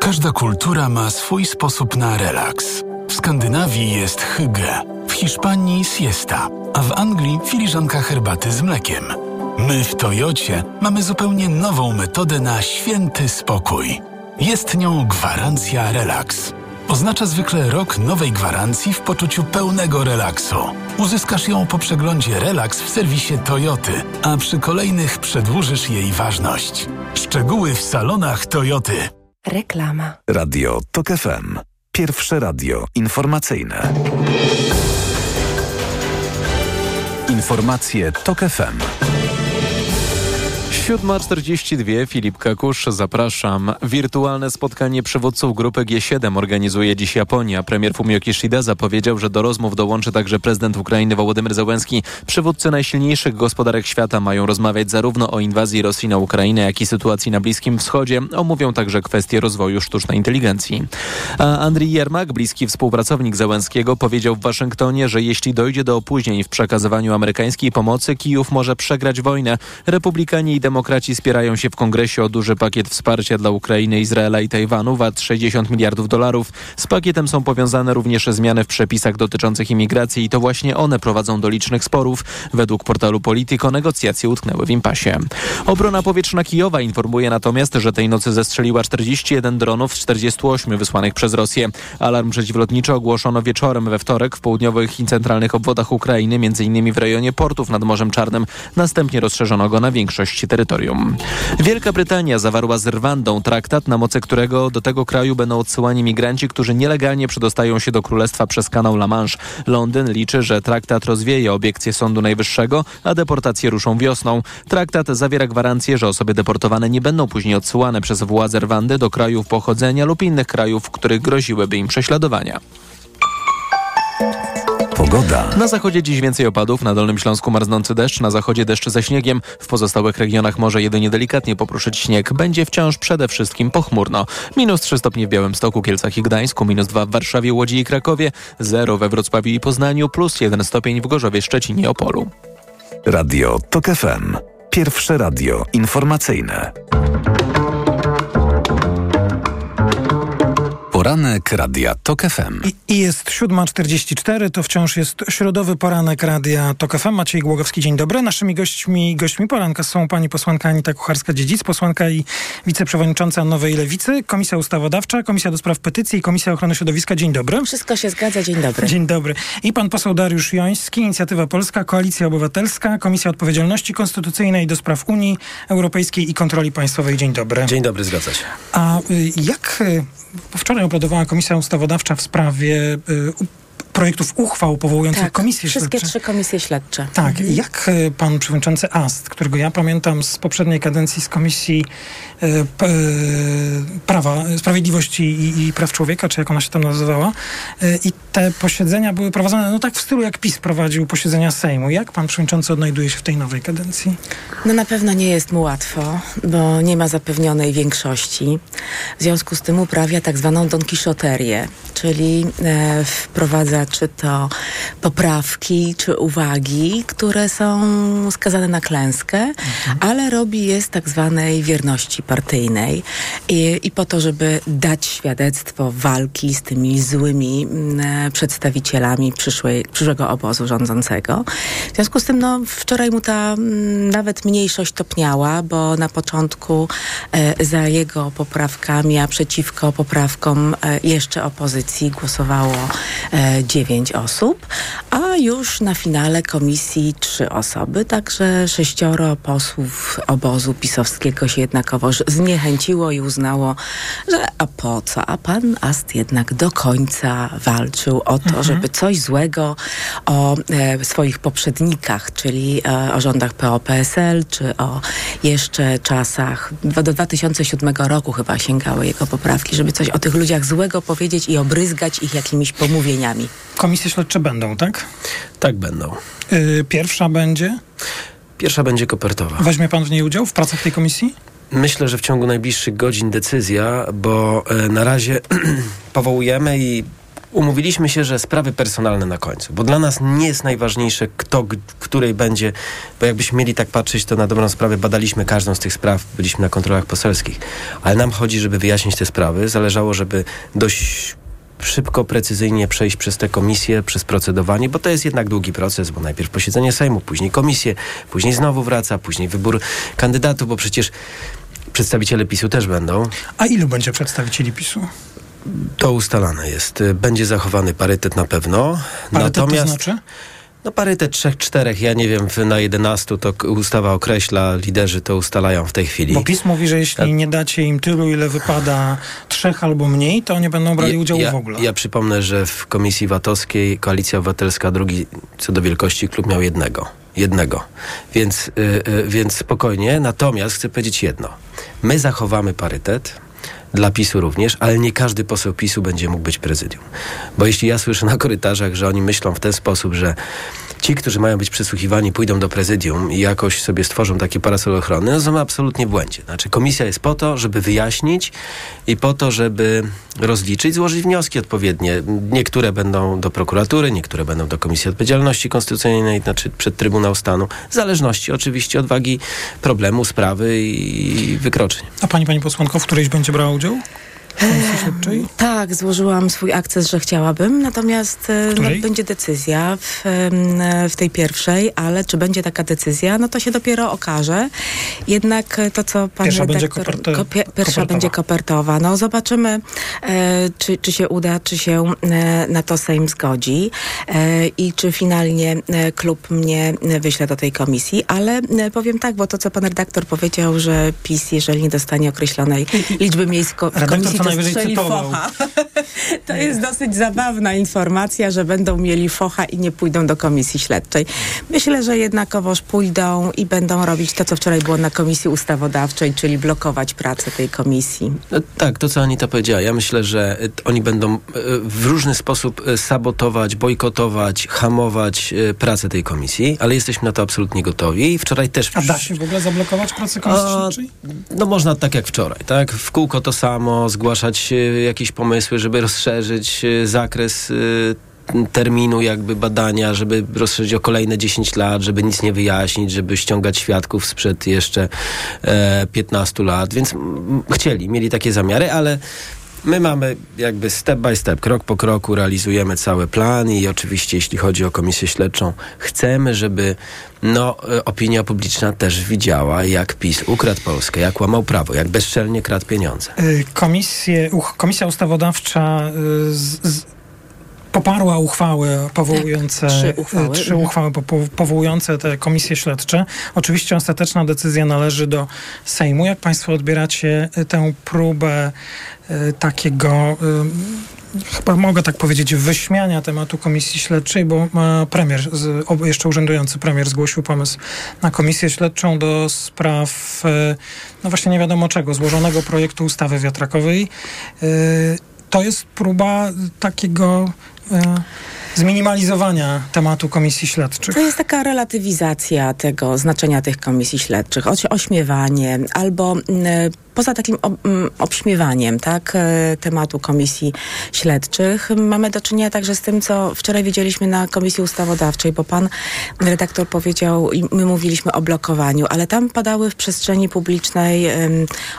Każda kultura ma swój sposób na relaks. W Skandynawii jest hygge, w Hiszpanii siesta, a w Anglii filiżanka herbaty z mlekiem. My w Toyocie mamy zupełnie nową metodę na święty spokój. Jest nią gwarancja relaks. Oznacza zwykle rok nowej gwarancji w poczuciu pełnego relaksu. Uzyskasz ją po przeglądzie Relax w serwisie Toyoty, a przy kolejnych przedłużysz jej ważność. Szczegóły w salonach Toyoty. Reklama. Radio TOK FM. Pierwsze radio informacyjne. Informacje TOK FM. 7.42, Filip Kakusz, zapraszam. Wirtualne spotkanie przywódców grupy G7 organizuje dziś Japonia. Premier Fumio Kishida zapowiedział, że do rozmów dołączy także prezydent Ukrainy Wołodymyr Zełenski. Przywódcy najsilniejszych gospodarek świata mają rozmawiać zarówno o inwazji Rosji na Ukrainę, jak i sytuacji na Bliskim Wschodzie. Omówią także kwestie rozwoju sztucznej inteligencji. A Andrii Jermak, bliski współpracownik Zełenskiego, powiedział w Waszyngtonie, że jeśli dojdzie do opóźnień w przekazywaniu amerykańskiej pomocy, Kijów może przegrać wojnę. Republikanie i demokraci spierają się w kongresie o duży pakiet wsparcia dla Ukrainy, Izraela i Tajwanu, wart 60 miliardów dolarów. Z pakietem są powiązane również zmiany w przepisach dotyczących imigracji i to właśnie one prowadzą do licznych sporów. Według portalu Politico negocjacje utknęły w impasie. Obrona powietrzna Kijowa informuje natomiast, że tej nocy zestrzeliła 41 dronów z 48 wysłanych przez Rosję. Alarm przeciwlotniczy ogłoszono wieczorem we wtorek w południowych i centralnych obwodach Ukrainy, m.in. w rejonie portów nad Morzem Czarnym. Następnie rozszerzono go na większość terytorium. Wielka Brytania zawarła z Rwandą traktat, na mocy którego do tego kraju będą odsyłani migranci, którzy nielegalnie przedostają się do Królestwa przez kanał La Manche. Londyn liczy, że traktat rozwieje obiekcje Sądu Najwyższego, a deportacje ruszą wiosną. Traktat zawiera gwarancję, że osoby deportowane nie będą później odsyłane przez władze Rwandy do krajów pochodzenia lub innych krajów, w których groziłyby im prześladowania. Pogoda. Na zachodzie dziś więcej opadów, na Dolnym Śląsku marznący deszcz, na zachodzie deszcz ze śniegiem. W pozostałych regionach może jedynie delikatnie popruszyć śnieg. Będzie wciąż przede wszystkim pochmurno. Minus 3 stopnie w Białymstoku, Kielcach i Gdańsku, minus 2 w Warszawie, Łodzi i Krakowie, 0 we Wrocławiu i Poznaniu, plus 1 stopień w Gorzowie, Szczecinie i Opolu. Radio TOK FM. Pierwsze radio informacyjne. Poranek Radia TOK FM. I jest 7.44, to wciąż jest środowy poranek Radia TOK FM. Maciej Głogowski, dzień dobry. Naszymi gośćmi, gośćmi poranka są pani posłanka Anita Kucharska-Dziedzic, posłanka i wiceprzewodnicząca Nowej Lewicy, Komisja Ustawodawcza, Komisja do Spraw Petycji i Komisja Ochrony Środowiska. Dzień dobry. Wszystko się zgadza, dzień dobry. Dzień dobry. I pan poseł Dariusz Joński, Inicjatywa Polska, Koalicja Obywatelska, Komisja Odpowiedzialności Konstytucyjnej do Spraw Unii Europejskiej i Kontroli Państwowej. Dzień dobry. Dzień dobry, zgadza się. A y, jak y, wczoraj obradowała Komisja Ustawodawcza w sprawie y, projektów uchwał powołujących tak, komisje wszystkie śledcze. trzy komisje śledcze. Tak. Jak y, pan przewodniczący Ast, którego ja pamiętam z poprzedniej kadencji z Komisji y, p, y, Prawa, Sprawiedliwości i, i Praw Człowieka, czy jak ona się tam nazywała, y, i te posiedzenia były prowadzone no tak w stylu jak PiS prowadził posiedzenia Sejmu. Jak pan przewodniczący odnajduje się w tej nowej kadencji? No na pewno nie jest mu łatwo, bo nie ma zapewnionej większości. W związku z tym uprawia tak zwaną donkiszoterię, czyli e, wprowadza czy to poprawki, czy uwagi, które są skazane na klęskę, ale robi je z tak zwanej wierności partyjnej I, i po to, żeby dać świadectwo walki z tymi złymi e, przedstawicielami przyszłej, przyszłego obozu rządzącego. W związku z tym no, wczoraj mu ta mm, nawet mniejszość topniała, bo na początku e, za jego poprawkami, a przeciwko poprawkom e, jeszcze opozycji głosowało dziewięć osób, a już na finale komisji trzy osoby, także sześcioro posłów obozu pisowskiego się jednakowoż zniechęciło i uznało, że a po co? A pan Ast jednak do końca walczył o to, Mhm. żeby coś złego o e, swoich poprzednikach, czyli e, o rządach PO-PSL, czy o jeszcze czasach, do 2007 roku chyba sięgały jego poprawki, żeby coś o tych ludziach złego powiedzieć i obryzgać ich jakimiś pomówieniami. Komisje śledcze będą, tak? Tak będą. Y, pierwsza będzie? Pierwsza będzie kopertowa. Weźmie pan w niej udział w pracach tej komisji? Myślę, że w ciągu najbliższych godzin decyzja, bo e, na razie *clears throat* powołujemy i umówiliśmy się, że sprawy personalne na końcu, bo dla nas nie jest najważniejsze, kto której będzie, bo jakbyśmy mieli tak patrzeć, to na dobrą sprawę badaliśmy każdą z tych spraw, byliśmy na kontrolach poselskich, ale nam chodzi, żeby wyjaśnić te sprawy. Zależało, żeby dość szybko, precyzyjnie przejść przez te komisje, przez procedowanie, bo to jest jednak długi proces, bo najpierw posiedzenie Sejmu, później komisje, później znowu wraca, później wybór kandydatów, bo przecież przedstawiciele PiSu też będą. A ilu będzie przedstawicieli PiSu? To ustalane jest. Będzie zachowany parytet na pewno. Parytet Natomiast to znaczy? No parytet trzech, czterech, ja nie wiem, na 11 to ustawa określa, liderzy to ustalają w tej chwili. Bo PiS mówi, że jeśli nie dacie im tylu, ile wypada trzech albo mniej, to nie będą brali udziału ja, w ogóle. Ja przypomnę, że w Komisji VAT-owskiej Koalicja Obywatelska drugi co do wielkości klub miał jednego. Jednego. Więc, y, y, więc spokojnie. Natomiast chcę powiedzieć jedno. My zachowamy parytet. Dla PiSu również, ale nie każdy poseł PiSu będzie mógł być prezydium. Bo jeśli ja słyszę na korytarzach, że oni myślą w ten sposób, że ci, którzy mają być przesłuchiwani, pójdą do prezydium i jakoś sobie stworzą takie parasol ochrony, no są absolutnie błędzie. Znaczy komisja jest po to, żeby wyjaśnić i po to, żeby rozliczyć, złożyć wnioski odpowiednie. Niektóre będą do prokuratury, niektóre będą do Komisji Odpowiedzialności Konstytucyjnej, znaczy przed Trybunał Stanu, w zależności oczywiście od wagi problemu, sprawy i wykroczeń. A pani, pani posłanko, w którejś będzie brała udział? Komisji śledczej? Tak, złożyłam swój akces, że chciałabym, natomiast no, będzie decyzja w, w tej pierwszej, ale czy będzie taka decyzja, no to się dopiero okaże. Jednak e, to, co pan Pierwsza będzie redaktor... kopie- pierwsza kopertowa. będzie kopertowa. No zobaczymy, e, czy, czy się uda, czy się e, na to Sejm zgodzi e, i czy finalnie e, klub mnie wyśle do tej komisji, ale powiem tak, bo to, co pan redaktor powiedział, że PiS, jeżeli nie dostanie określonej liczby miejsc ko- w komisji, to najwyżej cytował. focha. *laughs* To jest dosyć zabawna informacja, że będą mieli focha i nie pójdą do komisji śledczej. Myślę, że jednakowoż pójdą i będą robić to, co wczoraj było na komisji ustawodawczej, czyli blokować pracę tej komisji. No, tak, to co Anita powiedziała. Ja myślę, że y, oni będą y, w różny sposób y, sabotować, bojkotować, hamować pracę tej komisji, ale jesteśmy na to absolutnie gotowi. I wczoraj też... A da się w ogóle zablokować pracę komisji śledczej? No można tak jak wczoraj, tak? W kółko to samo, zgłaszać y, jakieś pomysły, żeby rozszerzyć y, zakres y, terminu jakby badania, żeby rozszerzyć o kolejne 10 lat, żeby nic nie wyjaśnić, żeby ściągać świadków sprzed jeszcze e, 15 lat, więc chcieli, mieli takie zamiary, ale My mamy jakby step by step, krok po kroku realizujemy cały plan i oczywiście jeśli chodzi o komisję śledczą, chcemy, żeby no, e, opinia publiczna też widziała, jak PiS ukradł Polskę, jak łamał prawo, jak bezczelnie kradł pieniądze. Y, Komisje, komisja ustawodawcza y, z, z, poparła uchwały powołujące Tak, trzy y, uchwały. trzy uchwały po, po, powołujące te komisje śledcze. Oczywiście ostateczna decyzja należy do Sejmu. Jak Państwo odbieracie y, tę próbę y, takiego y, chyba mogę tak powiedzieć, wyśmiania tematu komisji śledczej, bo e, premier, jeszcze urzędujący premier zgłosił pomysł na komisję śledczą do spraw, e, no właśnie nie wiadomo czego, złożonego projektu ustawy wiatrakowej. E, To jest próba takiego e, zminimalizowania tematu komisji śledczych. To jest taka relatywizacja tego znaczenia tych komisji śledczych, oś, ośmiewanie albo poza takim mm, obśmiewaniem tak, e, tematu komisji śledczych mamy do czynienia także z tym, co wczoraj widzieliśmy na komisji ustawodawczej, bo pan redaktor powiedział i my mówiliśmy o blokowaniu, ale tam padały w przestrzeni publicznej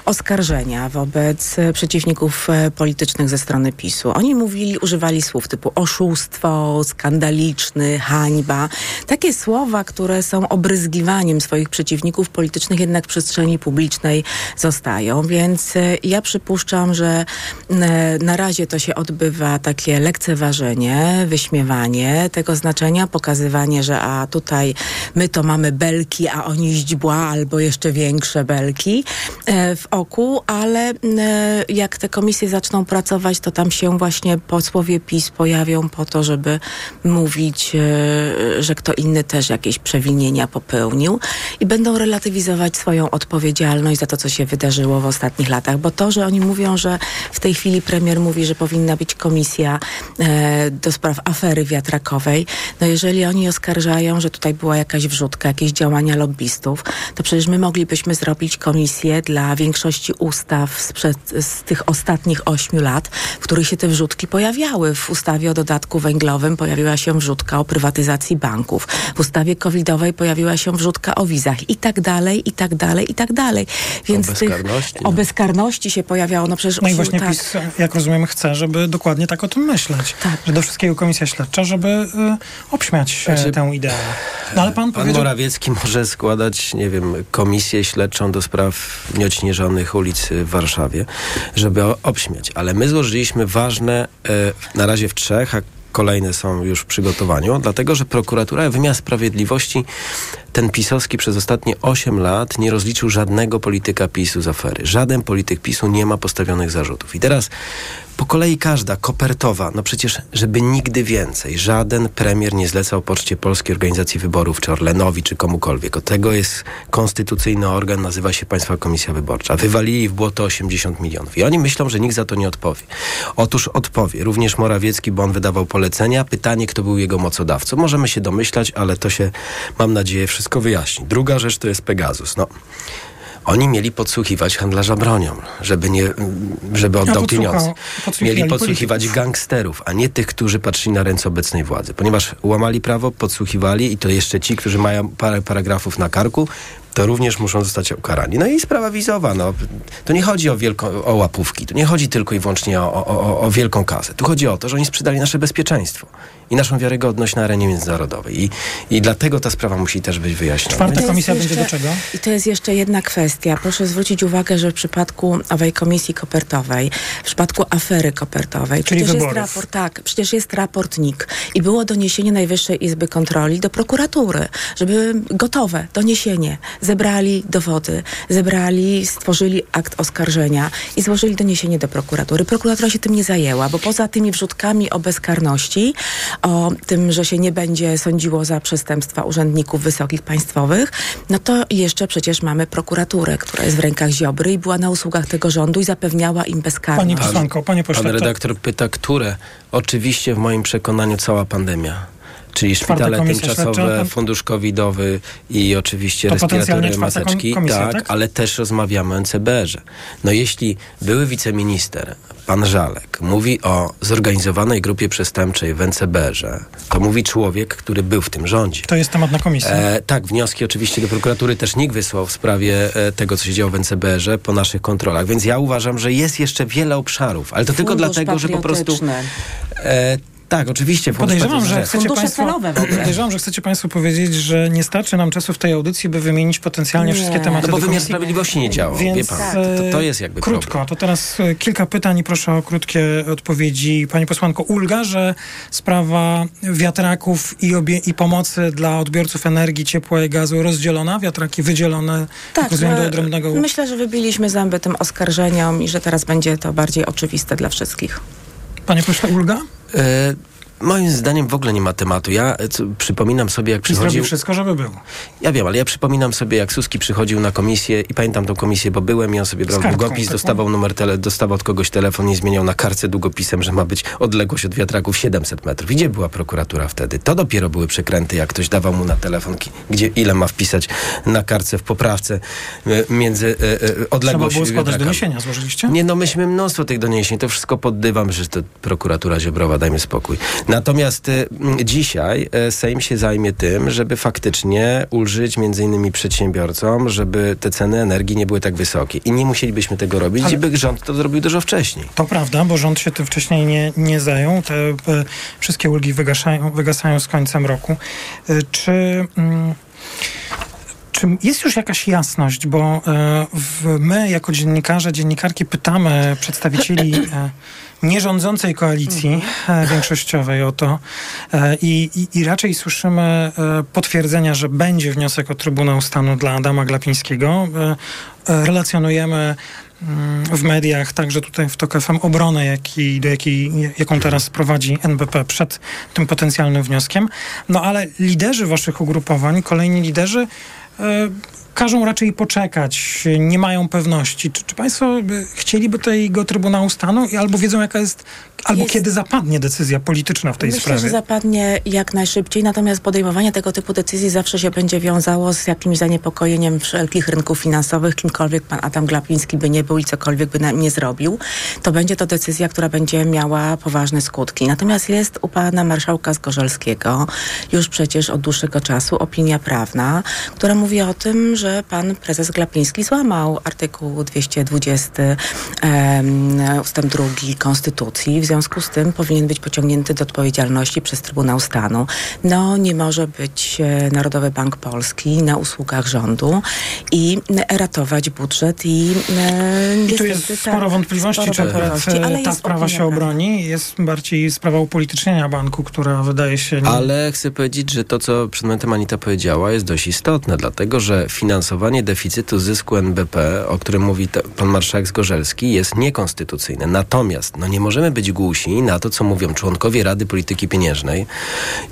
oskarżenia wobec e, przeciwników e, politycznych ze strony PiSu. Oni mówili, używali słów typu oszustwo, skandaliczny, hańba. Takie słowa, które są obryzgiwaniem swoich przeciwników politycznych jednak w przestrzeni publicznej zostają. Więc e, ja przypuszczam, że e, na razie to się odbywa takie lekceważenie, wyśmiewanie tego znaczenia, pokazywanie, że a tutaj my to mamy belki, a oni źdźbła albo jeszcze większe belki e, w oku, ale jak te komisje zaczną pracować, to tam się właśnie posłowie PiS pojawią po to, żeby mówić, że kto inny też jakieś przewinienia popełnił i będą relatywizować swoją odpowiedzialność za to, co się wydarzyło w ostatnich latach. Bo to, że oni mówią, że w tej chwili premier mówi, że powinna być komisja e, do spraw afery wiatrakowej, no jeżeli oni oskarżają, że tutaj była jakaś wrzutka, jakieś działania lobbystów, to przecież my moglibyśmy zrobić komisję dla większości ustaw sprzed, z tych ostatnich ośmiu lat, w których się te wrzutki pojawiały. W ustawie o dodatku węglowym pojawiła się wrzutka o prywatyzacji banków. W ustawie covidowej pojawiła się wrzutka o wizach i tak dalej, i tak dalej, i tak dalej. Więc tych- bezkarności, o bezkarności się pojawiało. No przecież No i właśnie tak. PiS, jak rozumiem, chce, żeby dokładnie tak o tym myśleć. Że do wszystkiego komisja śledcza, żeby y, obśmiać e, Znaczy, tę ideę. No ale pan Pan powiedział... Morawiecki może składać, nie wiem, komisję śledczą do spraw nieodśnieżonych ulic w Warszawie, żeby obśmiać. Ale my złożyliśmy ważne, e, na razie w trzech, a kolejne są już w przygotowaniu, dlatego że prokuratura, wymiar sprawiedliwości, ten pisowski przez ostatnie 8 lat nie rozliczył żadnego polityka PiSu z afery. Żaden polityk PiSu nie ma postawionych zarzutów. I teraz po kolei każda kopertowa, no przecież, żeby nigdy więcej żaden premier nie zlecał Poczcie Polskiej Organizacji Wyborów, czy Orlenowi, czy komukolwiek. Od tego jest konstytucyjny organ, nazywa się Państwa Komisja Wyborcza. Wywalili w błoto 80 milionów. I oni myślą, że nikt za to nie odpowie. Otóż odpowie. Również Morawiecki, bo on wydawał polecenia. Pytanie, kto był jego mocodawcą. Możemy się domyślać, ale to się, mam nadzieję, wszystko wyjaśni. Druga rzecz to jest Pegasus. No. Oni mieli podsłuchiwać handlarza bronią, żeby, nie, żeby oddał pieniądze. Mieli podsłuchiwać polityków. gangsterów, a nie tych, którzy patrzyli na ręce obecnej władzy. Ponieważ łamali prawo, podsłuchiwali i to jeszcze ci, którzy mają parę paragrafów na karku, to również muszą zostać ukarani. No i sprawa wizowa. No. To nie chodzi o, wielko, o łapówki, to nie chodzi tylko i wyłącznie o, o, o, o wielką kasę. Tu chodzi o to, że oni sprzedali nasze bezpieczeństwo i naszą wiarygodność na arenie międzynarodowej. I, i dlatego ta sprawa musi też być wyjaśniona. Czwarta jest komisja będzie jeszcze- do czego? I to jest jeszcze jedna kwestia. Proszę zwrócić uwagę, że w przypadku owej komisji kopertowej, w przypadku afery kopertowej, Czyli przecież jest wyborów. raport, tak, przecież jest raport NIK i było doniesienie Najwyższej Izby Kontroli do prokuratury, żeby gotowe doniesienie, zebrali dowody, zebrali, stworzyli akt oskarżenia i złożyli doniesienie do prokuratury. Prokuratura się tym nie zajęła, bo poza tymi wrzutkami o bezkarności, o tym, że się nie będzie sądziło za przestępstwa urzędników wysokich państwowych, no to jeszcze przecież mamy prokuraturę, która jest w rękach Ziobry i była na usługach tego rządu i zapewniała im bezkarność. Pani posłanko, panie pośle, Pan to- redaktor pyta, które? Oczywiście w moim przekonaniu cała pandemia. Czyli szpitale tymczasowe, śledcza. fundusz covidowy i oczywiście To respiratory, maseczki. komisja, tak, tak? ale też rozmawiamy o NCBR-ze. No jeśli były wiceminister, pan Żalek, mówi o zorganizowanej grupie przestępczej w NCBR-ze, to mówi człowiek, który był w tym rządzie. To jest temat na komisję. E, tak, wnioski oczywiście do prokuratury też NIK wysłał w sprawie e, tego, co się działo w NCBR-ze po naszych kontrolach. Więc ja uważam, że jest jeszcze wiele obszarów, ale to tylko Fundusz dlatego, że po prostu... E, tak, oczywiście. Podejrzewam, że chcecie państwo, celowe podejrzewam, że chcecie Państwo powiedzieć, że nie starczy nam czasu w tej audycji, by wymienić potencjalnie Nie. wszystkie tematy No bo wymiar sprawiedliwości nie działa, wie Więc pan. e, To, to jest jakby krótko, problem. to teraz e, kilka pytań i proszę o krótkie odpowiedzi. Pani posłanko Ulga, że sprawa wiatraków i, obie, i pomocy dla odbiorców energii, ciepła i gazu rozdzielona, wiatraki wydzielone, Tak, nawiązują do że- odrębnego... myślę, że wybiliśmy zęby tym oskarżeniom i że teraz będzie to bardziej oczywiste dla wszystkich. Panie pośle Ulga? E, moim zdaniem w ogóle nie ma tematu. Ja e, co, przypominam sobie, jak przychodził... wszystko, żeby był. Ja wiem, ale ja przypominam sobie, jak Suski przychodził na komisję i pamiętam tą komisję, bo byłem i on sobie brał kartką długopis, dostawał numer tele, dostawał od kogoś telefon i zmieniał na kartce długopisem, że ma być odległość od wiatraków 700 metrów. I Gdzie była prokuratura wtedy? To dopiero były przekręty, jak ktoś dawał mu na telefon, gdzie ile ma wpisać na kartce w poprawce e, między e, e, Trzeba odległość było składać doniesienia, złożyliście? Nie, no myśmy mnóstwo tych doniesień, to wszystko poddywam, że to prokuratura Ziobrowa, dajmy spokój. Natomiast m, dzisiaj e, Sejm się zajmie tym, żeby faktycznie ulżyć między innymi przedsiębiorcom, żeby te ceny energii nie były tak wysokie. I nie musielibyśmy tego robić, Ale- gdyby rząd to zrobił dużo wcześniej. To prawda, bo rząd się tym wcześniej nie, nie zajął. Te e, wszystkie ulgi wygaszają, wygasają z końcem roku. E, czy, mm, czy jest już jakaś jasność, bo e, my jako dziennikarze, dziennikarki pytamy przedstawicieli e, nierządzącej koalicji e, większościowej o to i, raczej słyszymy potwierdzenia, że będzie wniosek o Trybunał Stanu dla Adama Glapińskiego. Relacjonujemy mm, w mediach, także tutaj w TOK FM obronę, do jakiej, jaką teraz prowadzi NBP przed tym potencjalnym wnioskiem. No ale liderzy waszych ugrupowań, kolejni liderzy Um. Każą raczej poczekać, nie mają pewności. Czy, czy państwo by, chcieliby tego Trybunału Stanu i albo wiedzą jaka jest, albo Jest- kiedy zapadnie decyzja polityczna w tej Myślę, sprawie? że zapadnie jak najszybciej, natomiast podejmowanie tego typu decyzji zawsze się będzie wiązało z jakimś zaniepokojeniem wszelkich rynków finansowych, kimkolwiek pan Adam Glapiński by nie był i cokolwiek by nie zrobił. To będzie to decyzja, która będzie miała poważne skutki. Natomiast jest u pana marszałka Zgorzelskiego już przecież od dłuższego czasu opinia prawna, która mówi o tym, że pan prezes Glapiński złamał artykuł 220 em, ustęp drugi Konstytucji. W związku z tym powinien być pociągnięty do odpowiedzialności przez Trybunał Stanu. No, nie może być e, Narodowy Bank Polski na usługach rządu i ratować budżet i e, I tu jest tak, sporo wątpliwości, sporo czy akurat wątpliwości, ale ta sprawa się obroni. Jest bardziej sprawa upolitycznienia banku, która wydaje się... Nie... Ale chcę powiedzieć, że to, co przed momentem Anita powiedziała, jest dość istotne, dlatego że finansowanie deficytu zysku NBP, o którym mówi pan marszałek Zgorzelski, jest niekonstytucyjne. Natomiast no, nie możemy być głusi na to, co mówią członkowie Rady Polityki Pieniężnej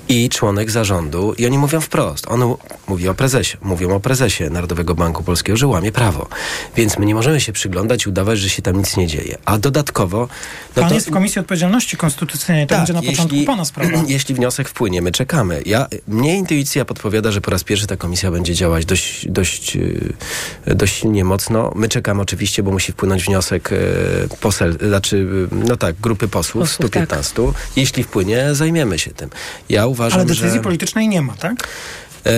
i członek zarządu. I oni mówią wprost. On mówi o prezesie. Mówią o prezesie Narodowego Banku Polskiego, że łamie prawo. Więc my nie możemy się przyglądać i udawać, że się tam nic nie dzieje. A dodatkowo... No Pan to, jest w Komisji Odpowiedzialności Konstytucyjnej, to będzie na początku pana sprawa. *clears throat* jeśli wniosek wpłynie, my czekamy. Ja, mnie intuicja podpowiada, że po raz pierwszy ta komisja będzie działać dość, dość, e, dość silnie, mocno. My czekamy oczywiście, bo musi wpłynąć wniosek e, posel, znaczy, e, no tak, grupy posłów, Posłów, 115. Jeśli wpłynie, zajmiemy się tym. Ja uważam, Ale decyzji że... politycznej nie ma, tak? E,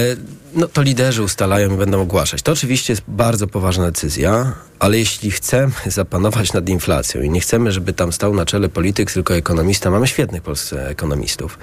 No to liderzy ustalają i będą ogłaszać. To oczywiście jest bardzo poważna decyzja, ale jeśli chcemy zapanować nad inflacją i nie chcemy, żeby tam stał na czele polityk, tylko ekonomista, mamy świetnych w Polsce ekonomistów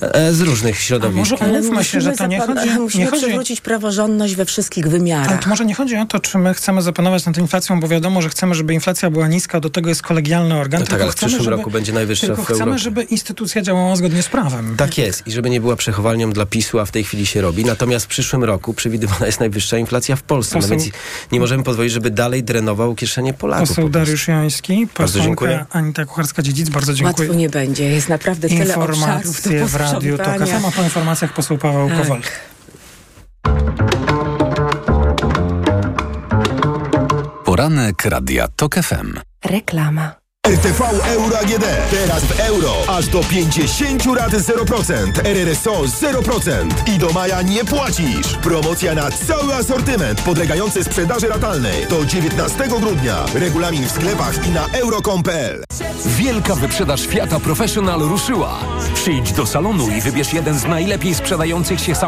e, z różnych środowisk. może umówmy się, że to nie chodzi- Musimy nie chodzi- przywrócić praworządność we wszystkich wymiarach. Ale to może nie chodzi o to, czy my chcemy zapanować nad inflacją, bo wiadomo, że chcemy, żeby inflacja była niska, do tego jest kolegialny organ. No tak, ale w chcemy, przyszłym żeby, roku będzie najwyższa Tylko w chcemy, Europie. żeby instytucja działała zgodnie z prawem. Tak jest i żeby nie była przechowalnią dla PiSu, a w tej chwili się robi. Natomiast w przyszłym roku przewidywana jest najwyższa inflacja w Polsce. No więc nie możemy pozwolić, żeby dalej drenował kieszenie Polaków. Poseł. Dariusz Joński, Bardzo dziękuję. Anita Kucharska-Dziedzic, bardzo dziękuję. Łatwo nie będzie. Jest naprawdę tyle Informacje w Radiu TOK posprzątania. FM, po informacjach poseł Paweł Tak. Kowal. Poranek Radia TOK FM. Reklama. RTV Euro AGD. Teraz w euro. Aż do 50 rat 0%. RRSO 0%. I do maja nie płacisz. Promocja na cały asortyment podlegający sprzedaży ratalnej. Do 19 grudnia. Regulamin w sklepach i na euro.com.pl. Wielka wyprzedaż Fiata Professional ruszyła. Przyjdź do salonu i wybierz jeden z najlepiej sprzedających się samochodów